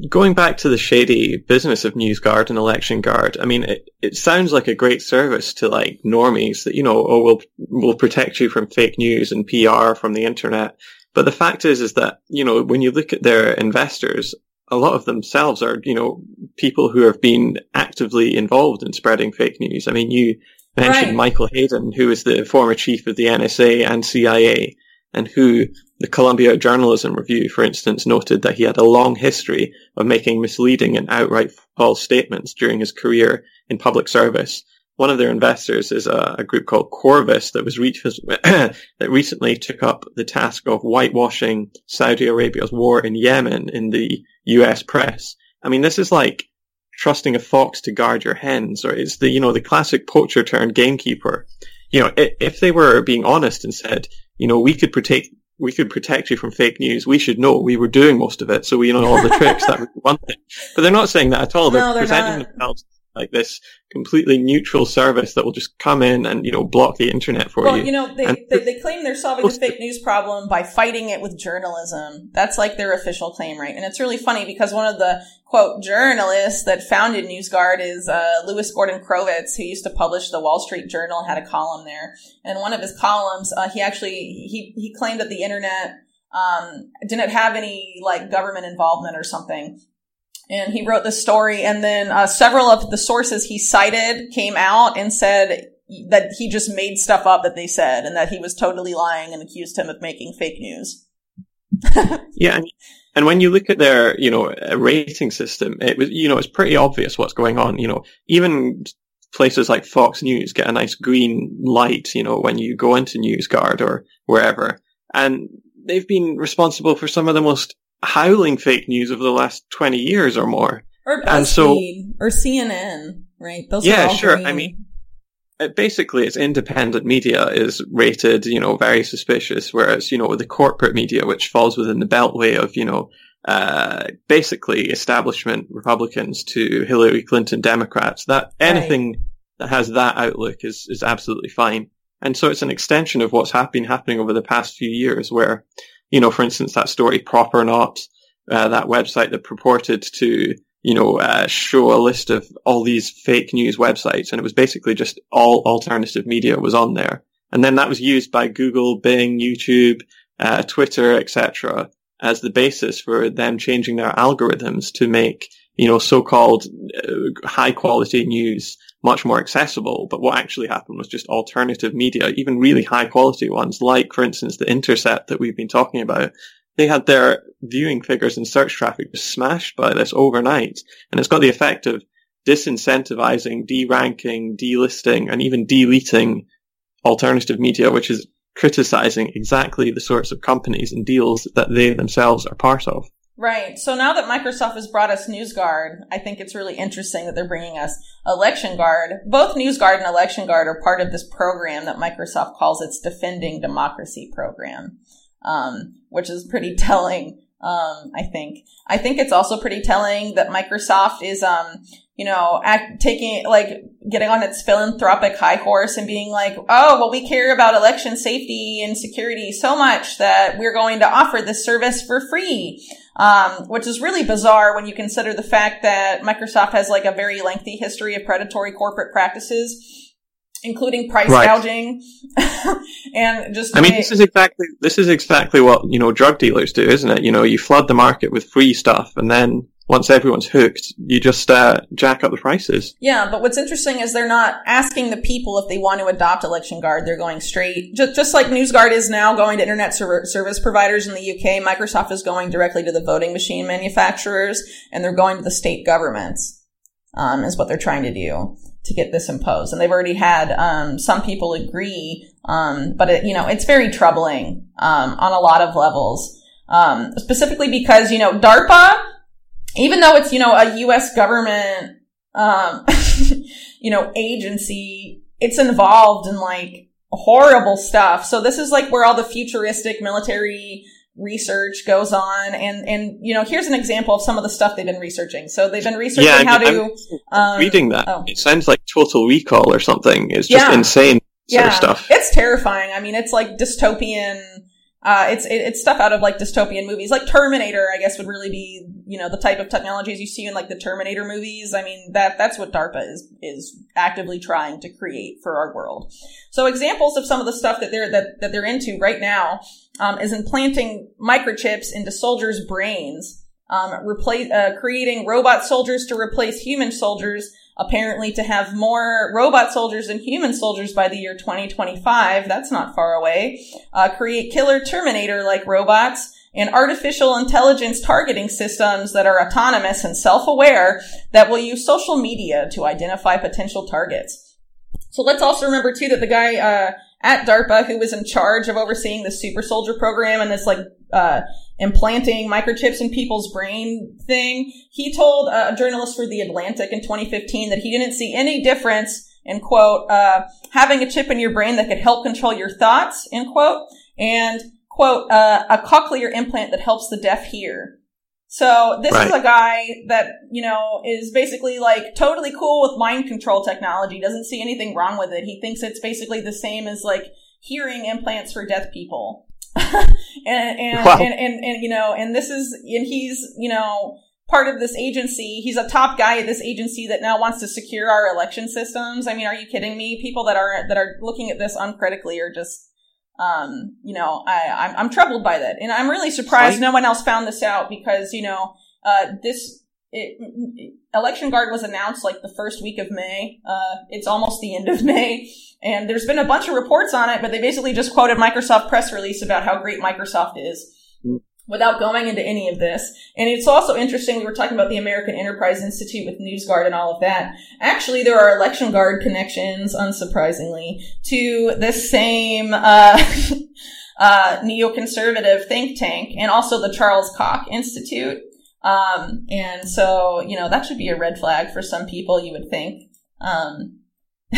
Going back to the shady business of NewsGuard and Election Guard, I mean, it, it sounds like a great service to like normies that, you know, oh, we'll, we'll protect you from fake news and PR from the internet. But the fact is, is that, you know, when you look at their investors, a lot of themselves are, you know, people who have been actively involved in spreading fake news. I mean, you mentioned right. Michael Hayden, who is the former chief of the NSA and CIA, and who the Columbia Journalism Review, for instance, noted that he had a long history of making misleading and outright false statements during his career in public service. One of their investors is a, a group called Qorvis that was that recently took up the task of whitewashing Saudi Arabia's war in Yemen in the US press. I mean, this is like trusting a fox to guard your hens, or it's the, you know, the classic poacher turned gamekeeper. You know, if they were being honest and said, you know, we could protect, we could protect you from fake news. We should know we were doing most of it, so we know all the tricks. That would be one thing. But they're not saying that at all. They're, no, they're presenting not. themselves like this completely neutral service that will just come in and you know block the internet for well, you. Well, you know, they, they, they, claim they're solving the fake news problem by fighting it with journalism. That's like their official claim, right? And it's really funny because one of the quote journalists that founded NewsGuard is uh, Lewis Gordon Crovitz, who used to publish the Wall Street Journal and had a column there. And one of his columns, uh, he actually he he claimed that the internet um, didn't have any like government involvement or something and he wrote the story and then uh, several of the sources he cited came out and said that he just made stuff up that they said and that he was totally lying and accused him of making fake news. Yeah and, and when you look at their you know rating system it was you know it's pretty obvious what's going on you know. Even places like fox news get a nice green light you know when you go into newsguard or wherever. And they've been responsible for some of the most howling fake news over the last 20 years or more. Or BuzzFeed, and so, or CNN, right? Those yeah, sure. Green. I mean, basically, it's independent media is rated, you know, very suspicious, whereas, you know, the corporate media, which falls within the beltway of, you know, uh, basically establishment Republicans to Hillary Clinton Democrats, that anything right. that has that outlook is, is absolutely fine. And so it's an extension of what's been happening over the past few years where you know, for instance, that story PropOrNot, uh, that website that purported to, you know, uh, show a list of all these fake news websites, and it was basically just all alternative media was on there. And then that was used by Google, Bing, YouTube, uh, Twitter, etc., as the basis for them changing their algorithms to make, you know, so-called uh, high quality news much more accessible. But what actually happened was just alternative media, even really high quality ones, like, for instance, the Intercept that we've been talking about. They had their viewing figures and search traffic just smashed by this overnight. And it's got the effect of disincentivizing, deranking, delisting, and even deleting alternative media, which is criticizing exactly the sorts of companies and deals that they themselves are part of. Right. So now that Microsoft has brought us NewsGuard, I think it's really interesting that they're bringing us Election Guard. Both NewsGuard and Election Guard are part of this program that Microsoft calls its Defending Democracy program, um, which is pretty telling. Um, I think. I think it's also pretty telling that Microsoft is, um, you know, act, taking, like, getting on its philanthropic high horse and being like, oh, well, we care about election safety and security so much that we're going to offer this service for free. Um, which is really bizarre when you consider the fact that Microsoft has like a very lengthy history of predatory corporate practices including price right. gouging and just I mean this is exactly this is exactly what you know drug dealers do isn't it you know you flood the market with free stuff and then once everyone's hooked, you just uh, jack up the prices. Yeah, but what's interesting is they're not asking the people if they want to adopt Election Guard. They're going straight, just, just like NewsGuard is now going to internet service providers in the UK. Microsoft is going directly to the voting machine manufacturers, and they're going to the state governments. Um, is what they're trying to do to get this imposed, and they've already had um, some people agree. Um, but it, you know, it's very troubling um, on a lot of levels, um, specifically because you know DARPA even though it's, you know, a U.S. government, um, you know, agency, it's involved in like horrible stuff. So this is like where all the futuristic military research goes on and and you know here's an example of some of the stuff they've been researching so they've been researching yeah, I mean, how to um, reading that oh. it sounds like total recall or something it's just yeah. insane yeah. Sort of stuff it's terrifying i mean it's like dystopian uh, it's it, it's stuff out of like dystopian movies, like Terminator. I guess would really be you know the type of technologies you see in like the Terminator movies. I mean that that's what DARPA is is actively trying to create for our world. So examples of some of the stuff that they're that, that they're into right now um, is implanting microchips into soldiers' brains, um, replace uh, creating robot soldiers to replace human soldiers apparently to have more robot soldiers than human soldiers by the year 2025. That's not far away. Uh, create killer Terminator like robots and artificial intelligence targeting systems that are autonomous and self-aware that will use social media to identify potential targets. So let's also remember too that the guy, uh, at DARPA who was in charge of overseeing the super soldier program and this like, uh, implanting microchips in people's brain thing. He told a journalist for The Atlantic in 2015 that he didn't see any difference in quote, uh, having a chip in your brain that could help control your thoughts, end quote, and quote, uh, a cochlear implant that helps the deaf hear. So this right. is a guy that, you know, is basically like totally cool with mind control technology, doesn't see anything wrong with it. He thinks it's basically the same as like hearing implants for deaf people. and, and, wow. and, and, and, you know, and this is, and he's, you know, part of this agency. He's a top guy at this agency that now wants to secure our election systems. I mean, are you kidding me? People that are, that are looking at this uncritically are just, um, you know, I, I'm, I'm troubled by that. And I'm really surprised no one else found this out because, you know, uh, this, it, election guard was announced like the first week of May. Uh, it's almost the end of May. And there's been a bunch of reports on it, but they basically just quoted Microsoft press release about how great Microsoft is mm. without going into any of this. And it's also interesting, we were talking about the American Enterprise Institute with NewsGuard and all of that. Actually, there are election guard connections, unsurprisingly, to the same, uh, uh, neoconservative think tank and also the Charles Koch Institute. Um, and so, you know, that should be a red flag for some people, you would think. Um,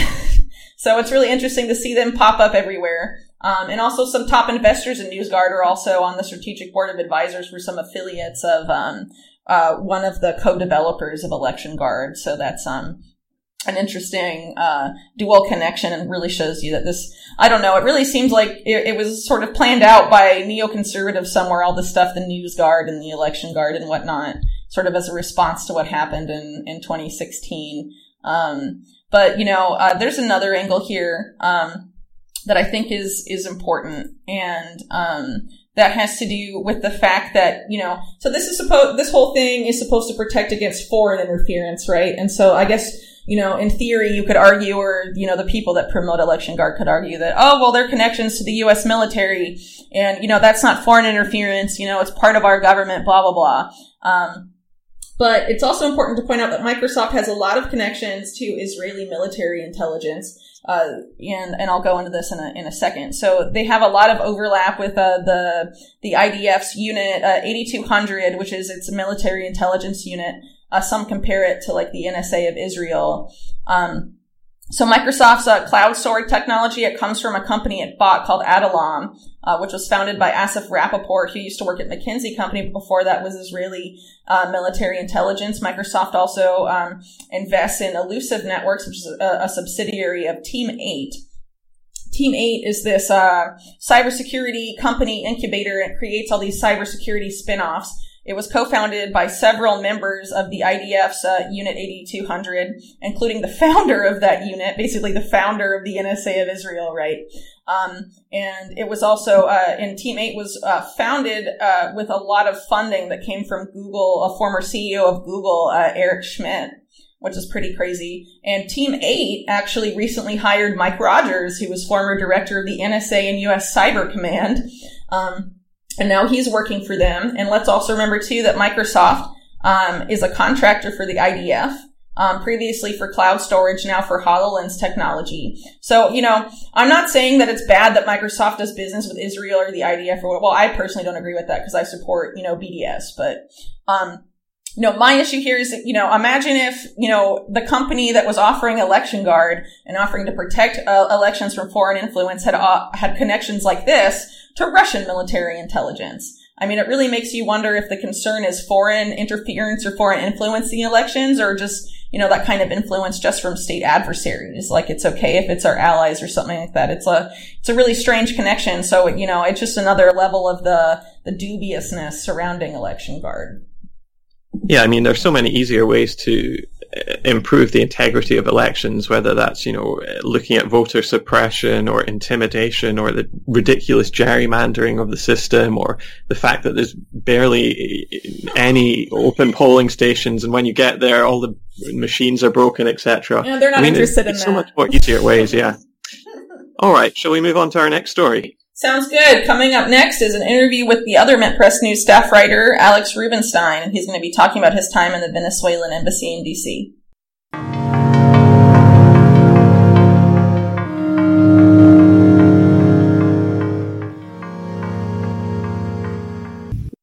so it's really interesting to see them pop up everywhere. Um, and also some top investors in NewsGuard are also on the strategic board of advisors for some affiliates of, um, uh, one of the co-developers of Election Guard. So that's, um, an interesting uh, dual connection and really shows you that this i don't know it really seems like it, it, was sort of planned out by neoconservatives somewhere all the stuff the news guard and the election guard and whatnot sort of as a response to what happened in, in 2016 um, but you know, uh, there's another angle here um, that I think is is important, and um, that has to do with the fact that you know. So this is supposed this whole thing is supposed to protect against foreign interference, right? And so I guess you know, in theory, you could argue, or you know, the people that promote election guard could argue that, oh, well, their connections to the U.S. military, and you know, that's not foreign interference. You know, it's part of our government. Blah blah blah. Um, but it's also important to point out that Microsoft has a lot of connections to Israeli military intelligence. Uh, and and I'll go into this in a in a second. So they have a lot of overlap with uh, the the IDF's unit uh, 8200, which is its military intelligence unit. Uh, some compare it to like the NSA of Israel. Um, so Microsoft's uh, cloud storage technology, it comes from a company it bought called Adallom, uh, which was founded by Assaf Rappaport, who used to work at McKinsey Company, but before that was Israeli uh, military intelligence. Microsoft also um, invests in Illusive Networks, which is a, a, subsidiary of Team 8. Team 8 is this uh, cybersecurity company incubator. It creates all these cybersecurity spin-offs It was co-founded by several members of the IDF's uh, Unit 8200, including the founder of that unit, basically the founder of the NSA of Israel, right? Um, and it was also, uh, and Team 8 was uh, founded uh, with a lot of funding that came from Google, a former CEO of Google, uh, Eric Schmidt which is pretty crazy. And Team 8 actually recently hired Mike Rogers, who was former director of the NSA and US Cyber Command. Um, and now he's working for them. And let's also remember too that Microsoft um, is a contractor for the IDF. Um, previously for cloud storage, now for HoloLens technology. So, you know, I'm not saying that it's bad that Microsoft does business with Israel or the IDF or, what. well, I personally don't agree with that because I support, you know, BDS, but, um, you know, my issue here is that, you know, imagine if, you know, the company that was offering Election Guard and offering to protect uh, elections from foreign influence had, uh, had connections like this to Russian military intelligence. I mean, it really makes you wonder if the concern is foreign interference or foreign influence in elections or just, you know, that kind of influence just from state adversaries. Like it's okay if it's our allies or something like that. It's a, it's a really strange connection. So, you know, it's just another level of the, the dubiousness surrounding election guard. Yeah, I mean, there's so many easier ways to improve the integrity of elections, whether that's, you know, looking at voter suppression or intimidation or the ridiculous gerrymandering of the system or the fact that there's barely any open polling stations and when you get there all the machines are broken, etc. Yeah, they're not I mean, interested in that. so much more easier ways, yeah. All right, shall we move on to our next story? Sounds good. Coming up next is an interview with the other Mint Press News staff writer, Alex Rubinstein, and he's going to be talking about his time in the Venezuelan embassy in DC.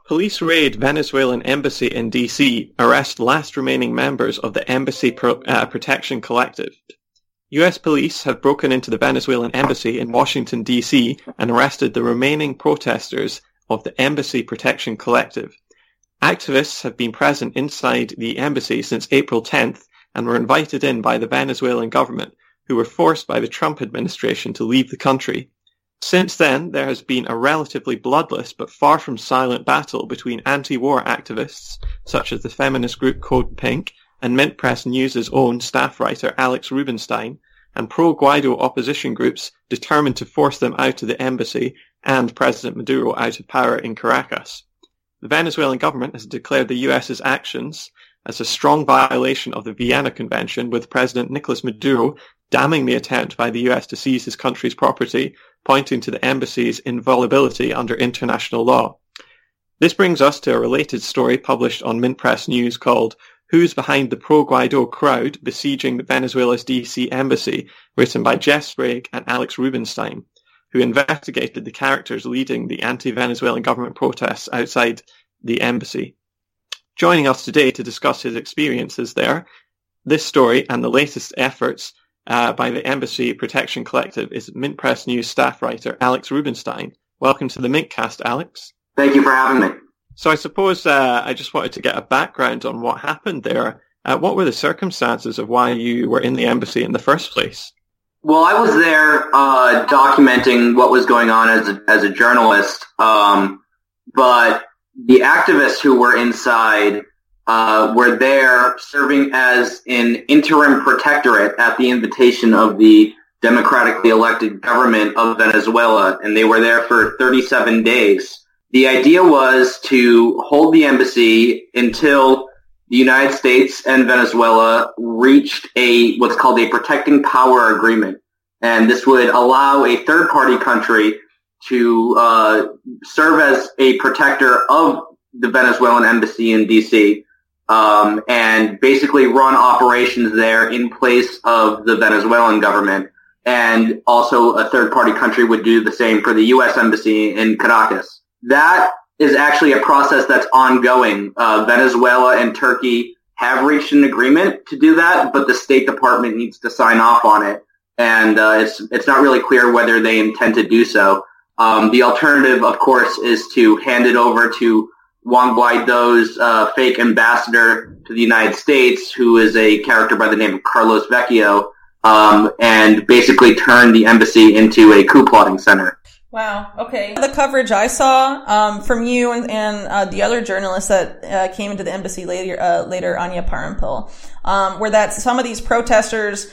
Police raid Venezuelan embassy in DC, arrest last remaining members of the Embassy Pro- uh, Protection Collective. US police have broken into the Venezuelan embassy in Washington, D.C. and arrested the remaining protesters of the Embassy Protection Collective. Activists have been present inside the embassy since April 10th and were invited in by the Venezuelan government, who were forced by the Trump administration to leave the country. Since then, there has been a relatively bloodless but far from silent battle between anti-war activists, such as the feminist group Code Pink, and Mint Press News' own staff writer Alex Rubinstein, and pro-Guaido opposition groups determined to force them out of the embassy and President Maduro out of power in Caracas. The Venezuelan government has declared the US's actions as a strong violation of the Vienna Convention, with President Nicolas Maduro damning the attempt by the US to seize his country's property, pointing to the embassy's inviolability under international law. This brings us to a related story published on Mint Press News called Who's Behind the Pro-Guaido Crowd Besieging Venezuela's DC Embassy, written by Jess Sprague and Alex Rubinstein, who investigated the characters leading the anti-Venezuelan government protests outside the embassy. Joining us today to discuss his experiences there, this story and the latest efforts uh, by the Embassy Protection Collective is Mint Press News staff writer Alex Rubinstein. Welcome to the Mintcast, Alex. Thank you for having me. So I suppose uh, I just wanted to get a background on what happened there. Uh, what were the circumstances of why you were in the embassy in the first place? Well, I was there uh, documenting what was going on as a, as a journalist, um, but the activists who were inside uh, were there serving as an interim protectorate at the invitation of the democratically elected government of Venezuela, and they were there for 37 days. The idea was to hold the embassy until the United States and Venezuela reached a what's called a protecting power agreement, and this would allow a third party country to uh, serve as a protector of the Venezuelan embassy in DC um, and basically run operations there in place of the Venezuelan government. And also a third party country would do the same for the U.S. embassy in Caracas that is actually a process that's ongoing. Uh, Venezuela and Turkey have reached an agreement to do that, but the State Department needs to sign off on it, and uh, it's it's not really clear whether they intend to do so. Um, the alternative, of course, is to hand it over to Juan Guaido's uh, fake ambassador to the United States, who is a character by the name of Carlos Vecchio, um, and basically turn the embassy into a coup plotting center. Wow. Okay. The coverage I saw um, from you and, and uh, the other journalists that uh, came into the embassy later, uh, later Anya Parampil, um, were that some of these protesters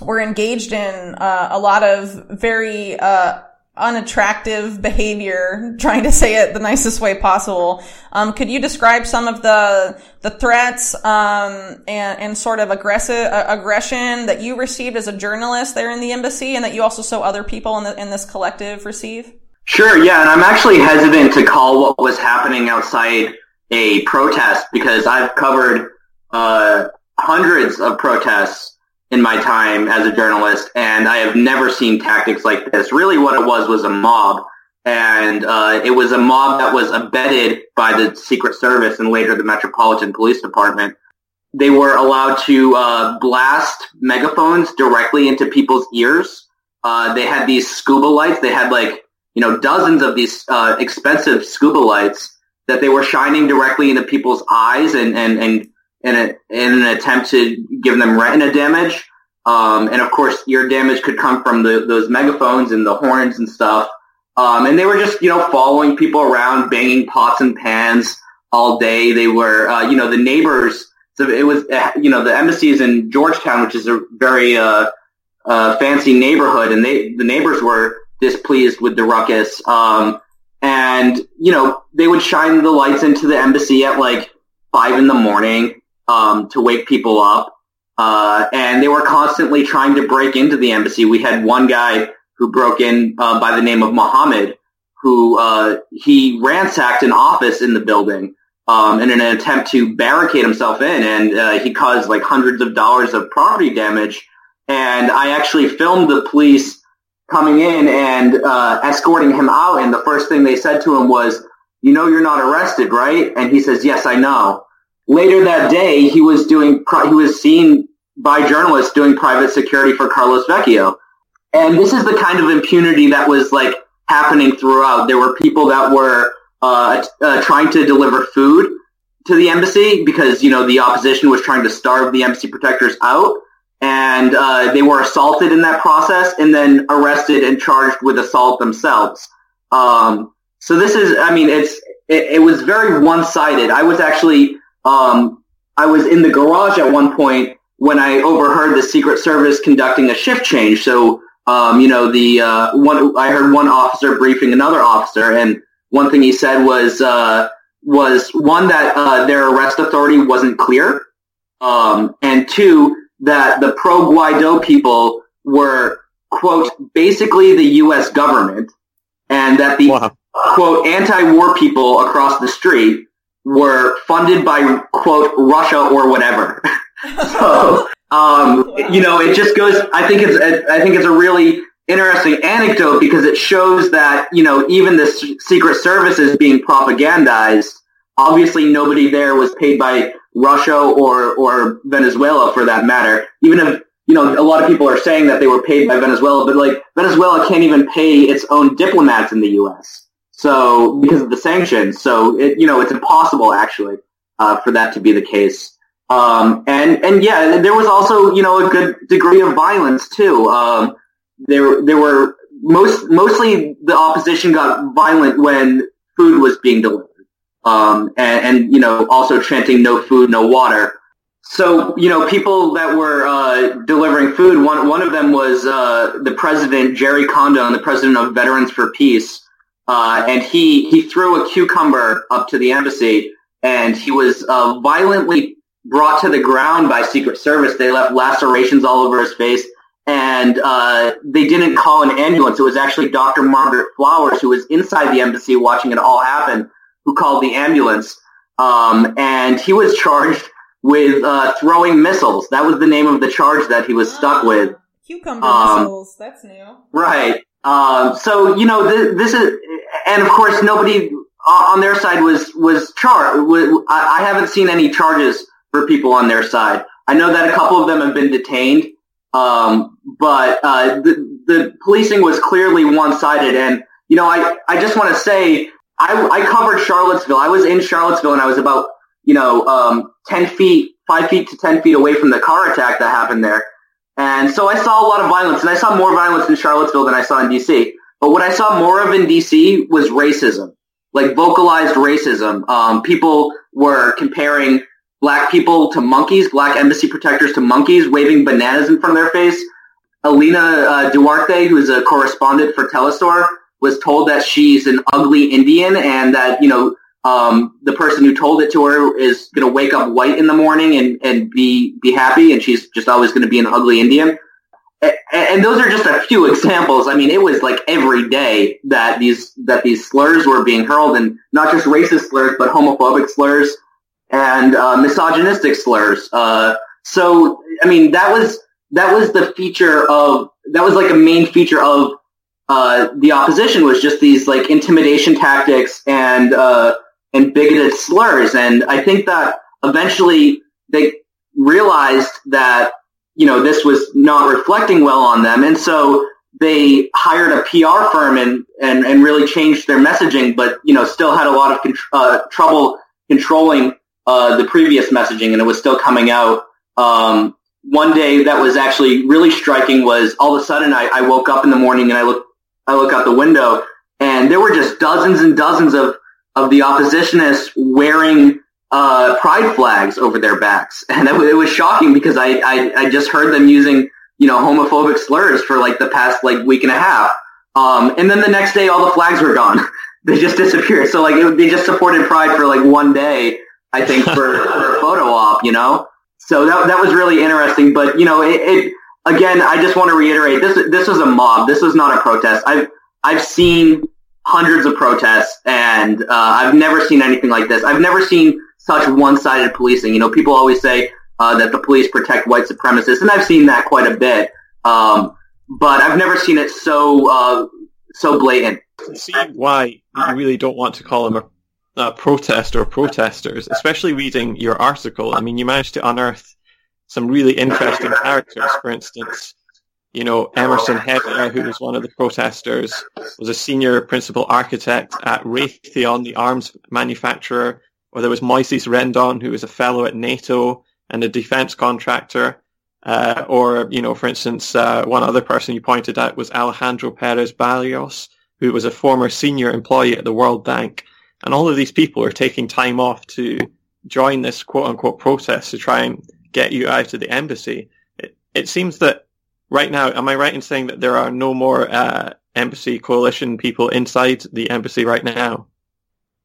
were engaged in uh, a lot of very uh, unattractive behavior, trying to say it the nicest way possible. Um, could you describe some of the the threats um, and, and sort of aggressive uh, aggression that you received as a journalist there in the embassy, and that you also saw other people in, the, in this collective receive? Sure, yeah, and I'm actually hesitant to call what was happening outside a protest because I've covered uh, hundreds of protests in my time as a journalist, and I have never seen tactics like this. Really, what it was was a mob, and uh, it was a mob that was abetted by the Secret Service and later the Metropolitan Police Department. They were allowed to uh, blast megaphones directly into people's ears. Uh, they had these scuba lights. They had like you know dozens of these uh, expensive scuba lights that they were shining directly into people's eyes and and and in, a, in an attempt to give them retina damage. Um, and of course, ear damage could come from the, those megaphones and the horns and stuff. Um, and they were just, you know, following people around, banging pots and pans all day. They were, uh, you know, the neighbors. So it was, uh, you know, the embassy is in Georgetown, which is a very uh, uh, fancy neighborhood, and they the neighbors were displeased with the ruckus. Um, and you know, they would shine the lights into the embassy at like five in the morning um, to wake people up. Uh, and they were constantly trying to break into the embassy. We had one guy who broke in uh, by the name of Mohammed, who uh, he ransacked an office in the building um, in an attempt to barricade himself in, and uh, he caused like hundreds of dollars of property damage. And I actually filmed the police coming in and uh, escorting him out. And the first thing they said to him was, "You know, you're not arrested, right?" And he says, "Yes, I know." Later that day, he was doing, he was seen by journalists doing private security for Carlos Vecchio. And this is the kind of impunity that was like happening throughout. There were people that were uh, uh, trying to deliver food to the embassy because, you know, the opposition was trying to starve the embassy protectors out. And uh, they were assaulted in that process and then arrested and charged with assault themselves. Um, so this is, I mean, it's, it, it was very one-sided. I was actually um, I was in the garage at one point when I overheard the Secret Service conducting a shift change. So, um, you know, the uh, one I heard one officer briefing another officer, and one thing he said was uh, was one that uh, their arrest authority wasn't clear, um, and two that the pro Guaido people were quote basically the U.S. government, and that the wow. quote anti-war people across the street were funded by quote Russia or whatever. so, um, you know, it just goes. I think it's. I think it's a really interesting anecdote because it shows that you know even the Secret Service is being propagandized. Obviously, nobody there was paid by Russia or or Venezuela for that matter. Even if you know a lot of people are saying that they were paid by Venezuela, but like Venezuela can't even pay its own diplomats in the U.S. So because of the sanctions, so it, you know it's impossible actually uh, for that to be the case. Um, and and yeah, there was also you know a good degree of violence too. Um, there there were most mostly the opposition got violent when food was being delivered, um, and, and, you know also chanting "no food, no water." So you know people that were uh, delivering food. One one of them was uh, the president Jerry Condon, the president of Veterans for Peace. Uh, and he he threw a cucumber up to the embassy, and he was uh, violently brought to the ground by Secret Service. They left lacerations all over his face, and uh, they didn't call an ambulance. It was actually Dr. Margaret Flowers, who was inside the embassy watching it all happen, who called the ambulance. Um, and he was charged with uh, throwing missiles. That was the name of the charge that he was stuck with. Cucumber um, missiles. That's new. Right. Um, so you know this, this, is, and of course nobody on their side was was charged. I haven't seen any charges for people on their side. I know that a couple of them have been detained, um, but uh, the, the policing was clearly one sided. And you know, I I just want to say I, I covered Charlottesville. I was in Charlottesville, and I was about you know um, ten feet, five feet to ten feet away from the car attack that happened there. And so I saw a lot of violence, and I saw more violence in Charlottesville than I saw in DC. But what I saw more of in DC was racism, like vocalized racism. Um, people were comparing black people to monkeys, black embassy protectors to monkeys, waving bananas in front of their face. Alina uh, Duarte, who's a correspondent for Telesur, was told that she's an ugly Indian and that, you know, um, the person who told it to her is going to wake up white in the morning and, and be, be happy and she's just always going to be an ugly Indian. And, those are just a few examples. I mean, it was like every day that these, that these slurs were being hurled and not just racist slurs, but homophobic slurs and, uh, misogynistic slurs. Uh, so, I mean, that was, that was the feature of, that was like a main feature of, uh, the opposition was just these like intimidation tactics and, uh, and bigoted slurs. And I think that eventually they realized that, you know, this was not reflecting well on them. And so they hired a PR firm and, and, and really changed their messaging, but, you know, still had a lot of uh, trouble controlling uh, the previous messaging and it was still coming out. Um, one day that was actually really striking was all of a sudden I, I woke up in the morning and I look, I look out the window and there were just dozens and dozens of of the oppositionists wearing uh, pride flags over their backs, and it, it was shocking because I, I, I just heard them using you know homophobic slurs for like the past like week and a half, um, and then the next day all the flags were gone. they just disappeared. So like it, they just supported Pride for like one day, I think, for, for a photo op, you know. So that that was really interesting. But you know, it, it again, I just want to reiterate this. This was a mob. This was not a protest. I've I've seen hundreds of protests, and uh, I've never seen anything like this. I've never seen such one-sided policing. You know, people always say uh, that the police protect white supremacists, and I've seen that quite a bit. Um, but I've never seen it so uh, so blatant. See why you really don't want to call them a, a protest or protesters, especially reading your article. I mean, you managed to unearth some really interesting characters. For instance, you know, Emerson Heber, who was one of the protesters, was a senior principal architect at Raytheon, the arms manufacturer, or there was Moises Rendon, who was a fellow at NATO and a defense contractor. Uh, or, you know, for instance, uh, one other person you pointed out was Alejandro Perez Barrios, who was a former senior employee at the World Bank. And all of these people are taking time off to join this quote unquote protest to try and get you out of the embassy. It, it seems that right now, am I right in saying that there are no more uh, embassy coalition people inside the embassy right now?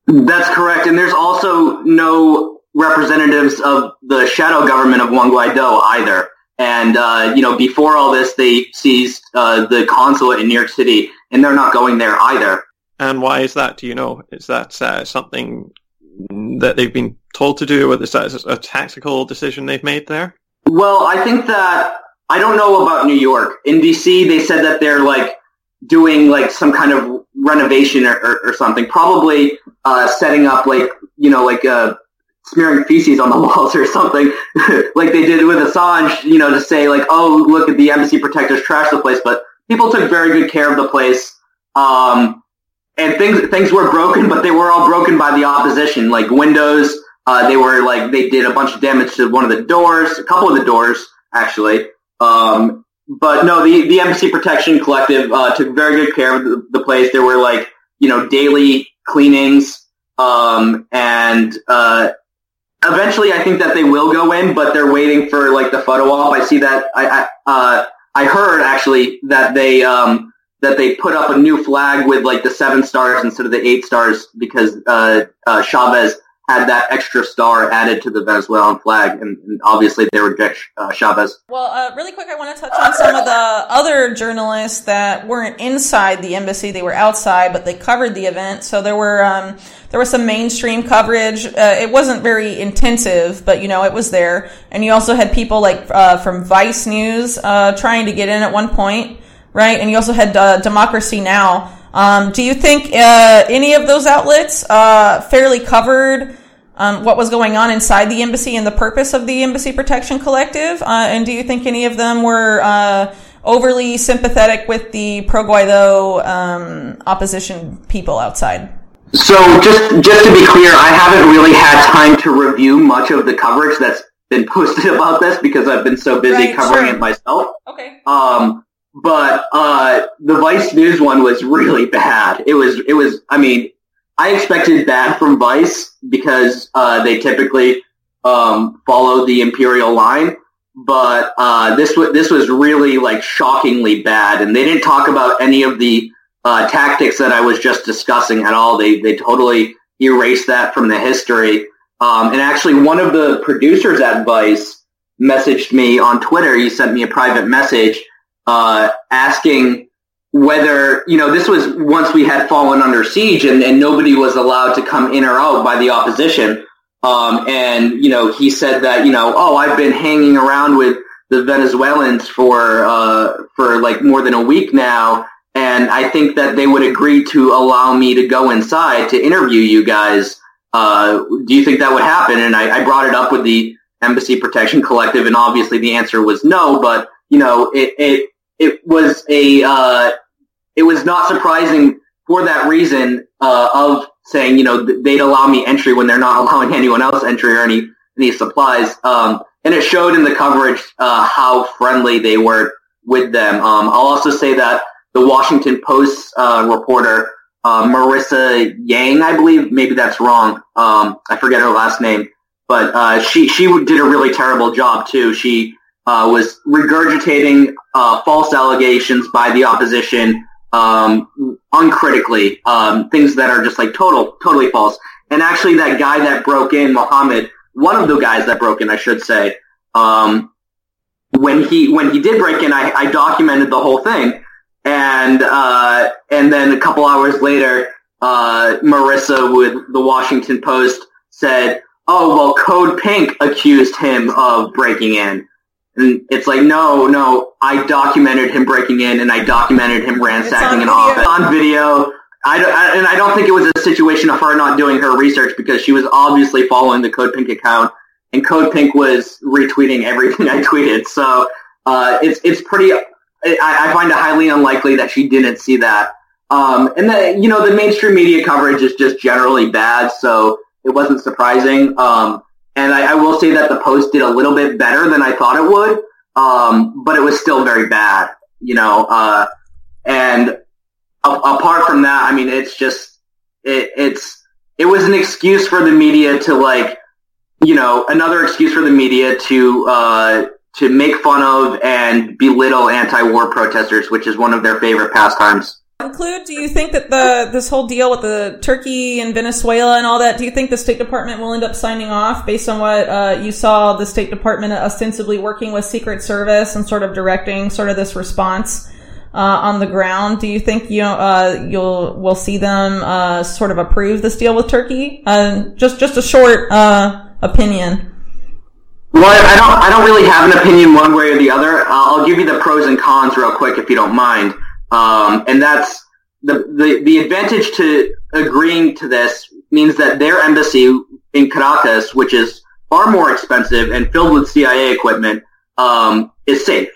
That's correct, and there's also no representatives of the shadow government of Juan Guaido either. And uh, you know, before all this, they seized uh, the consulate in New York City, and they're not going there either. And why is that? Do you know? Is that uh, something that they've been told to do, or is that a tactical decision they've made there? Well, I think that I don't know about New York. In DC, they said that they're like doing like some kind of renovation or, or, or something. Probably uh, setting up like you know like uh, smearing feces on the walls or something, like they did with Assange. You know, to say like, oh, look at the embassy protectors trash the place, but people took very good care of the place. Um, and things things were broken, but they were all broken by the opposition. Like windows, uh, they were like they did a bunch of damage to one of the doors, a couple of the doors actually. Um, but no, the, the Embassy Protection Collective uh, took very good care of the, the, place. There were like, you know, daily cleanings. Um, and uh, eventually I think that they will go in, but they're waiting for like the photo op. I see that. I, I, uh, I heard actually that they, um, that they put up a new flag with like the seven stars instead of the eight stars because uh, uh, Chavez had that extra star added to the Venezuelan flag, and, and obviously they reject uh, Chavez. Well, uh, really quick, I want to touch on some of the other journalists that weren't inside the embassy; they were outside, but they covered the event. So there were um, there was some mainstream coverage. Uh, it wasn't very intensive, but you know it was there. And you also had people like uh, from Vice News uh, trying to get in at one point, right? And you also had uh, Democracy Now um, do you think uh, any of those outlets uh, fairly covered um, what was going on inside the embassy and the purpose of the Embassy Protection Collective? Uh, and do you think any of them were uh, overly sympathetic with the pro Guaido um, opposition people outside? So just just to be clear, I haven't really had time to review much of the coverage that's been posted about this because I've been so busy right, covering sure. it myself. Okay. Um, but uh, the Vice News one was really bad. It was it was. I mean, I expected bad from Vice because uh, they typically um, follow the imperial line, but uh, this was this was really like shockingly bad, and they didn't talk about any of the uh, tactics that I was just discussing at all. They they totally erased that from the history. Um, and actually, one of the producers at Vice messaged me on Twitter. He sent me a private message uh, asking whether you know this was once we had fallen under siege and, and nobody was allowed to come in or out by the opposition. Um, and you know he said that you know oh I've been hanging around with the Venezuelans for uh, for like more than a week now, and I think that they would agree to allow me to go inside to interview you guys. Uh, do you think that would happen? And I, I brought it up with the Embassy Protection Collective, and obviously the answer was no. But you know, it it it was a uh, it was not surprising for that reason uh, of saying you know they'd allow me entry when they're not allowing anyone else entry or any any supplies. Um, and it showed in the coverage uh, how friendly they were with them. Um, I'll also say that the Washington Post uh, reporter uh, Marissa Yang, I believe, maybe that's wrong. Um, I forget her last name, but uh, she she did a really terrible job too. She uh, was regurgitating uh, false allegations by the opposition um, uncritically, um, things that are just like total, totally false. And actually, that guy that broke in, Mohammed, one of the guys that broke in, I should say, um, when he when he did break in, I, I documented the whole thing, and uh, and then a couple hours later, uh, Marissa with the Washington Post said, "Oh well, Code Pink accused him of breaking in." And it's like, no, no, I documented him breaking in and I documented him ransacking an office on video. I, I, and I don't think it was a situation of her not doing her research because she was obviously following the Code Pink account and Code Pink was retweeting everything I tweeted. So, uh, it's, it's pretty, I, I, find it highly unlikely that she didn't see that. Um, and the, you know, the mainstream media coverage is just generally bad. So it wasn't surprising. Um, and I, I, will say that the post did a little bit better than I thought it would, um, but it was still very bad, you know. Uh, and a- apart from that, I mean, it's just it, it's it was an excuse for the media to like, you know, another excuse for the media to uh, to make fun of and belittle anti-war protesters, which is one of their favorite pastimes conclude, do you think that the this whole deal with the Turkey and Venezuela and all that, do you think the State Department will end up signing off based on what uh, you saw the State Department ostensibly working with Secret Service and sort of directing sort of this response uh, on the ground? Do you think you know uh, you'll we'll see them uh, sort of approve this deal with Turkey? Uh, just just a short uh, opinion. Well, I don't I don't really have an opinion one way or the other. I'll give you the pros and cons real quick if you don't mind. Um, and that's the, the, the advantage to agreeing to this means that their embassy in Caracas, which is far more expensive and filled with CIA equipment, um, is safe.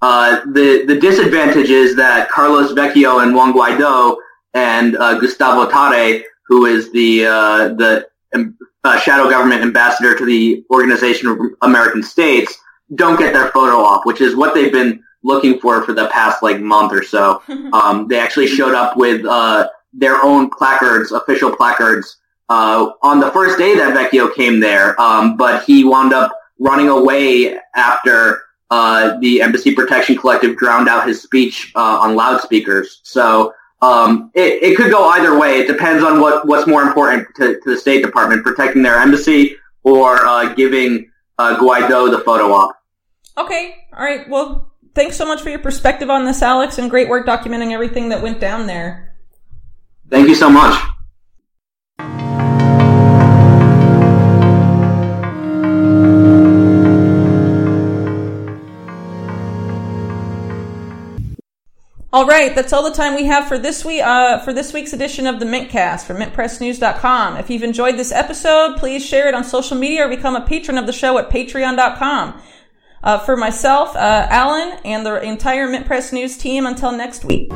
Uh, the the disadvantage is that Carlos Vecchio and Juan Guaido and uh, Gustavo Tarre, who is the uh, the um, shadow government ambassador to the Organization of American States, don't get their photo op, which is what they've been looking for for the past like month or so. Um, they actually showed up with uh, their own placards, official placards, uh, on the first day that Vecchio came there. Um, but he wound up running away after uh, the Embassy Protection Collective drowned out his speech uh, on loudspeakers. So um, it, it could go either way. It depends on what, what's more important to, to the State Department, protecting their embassy or uh, giving uh, Guaido the photo op. Okay. All right. Well, thanks so much for your perspective on this, Alex, and great work documenting everything that went down there. Thank you so much. All right, that's all the time we have for this week uh, for this week's edition of the Mintcast from mintpressnews.com. If you've enjoyed this episode, please share it on social media or become a patron of the show at patreon.com. Uh, for myself, uh, Alan, and the entire Mint Press News team, until next week.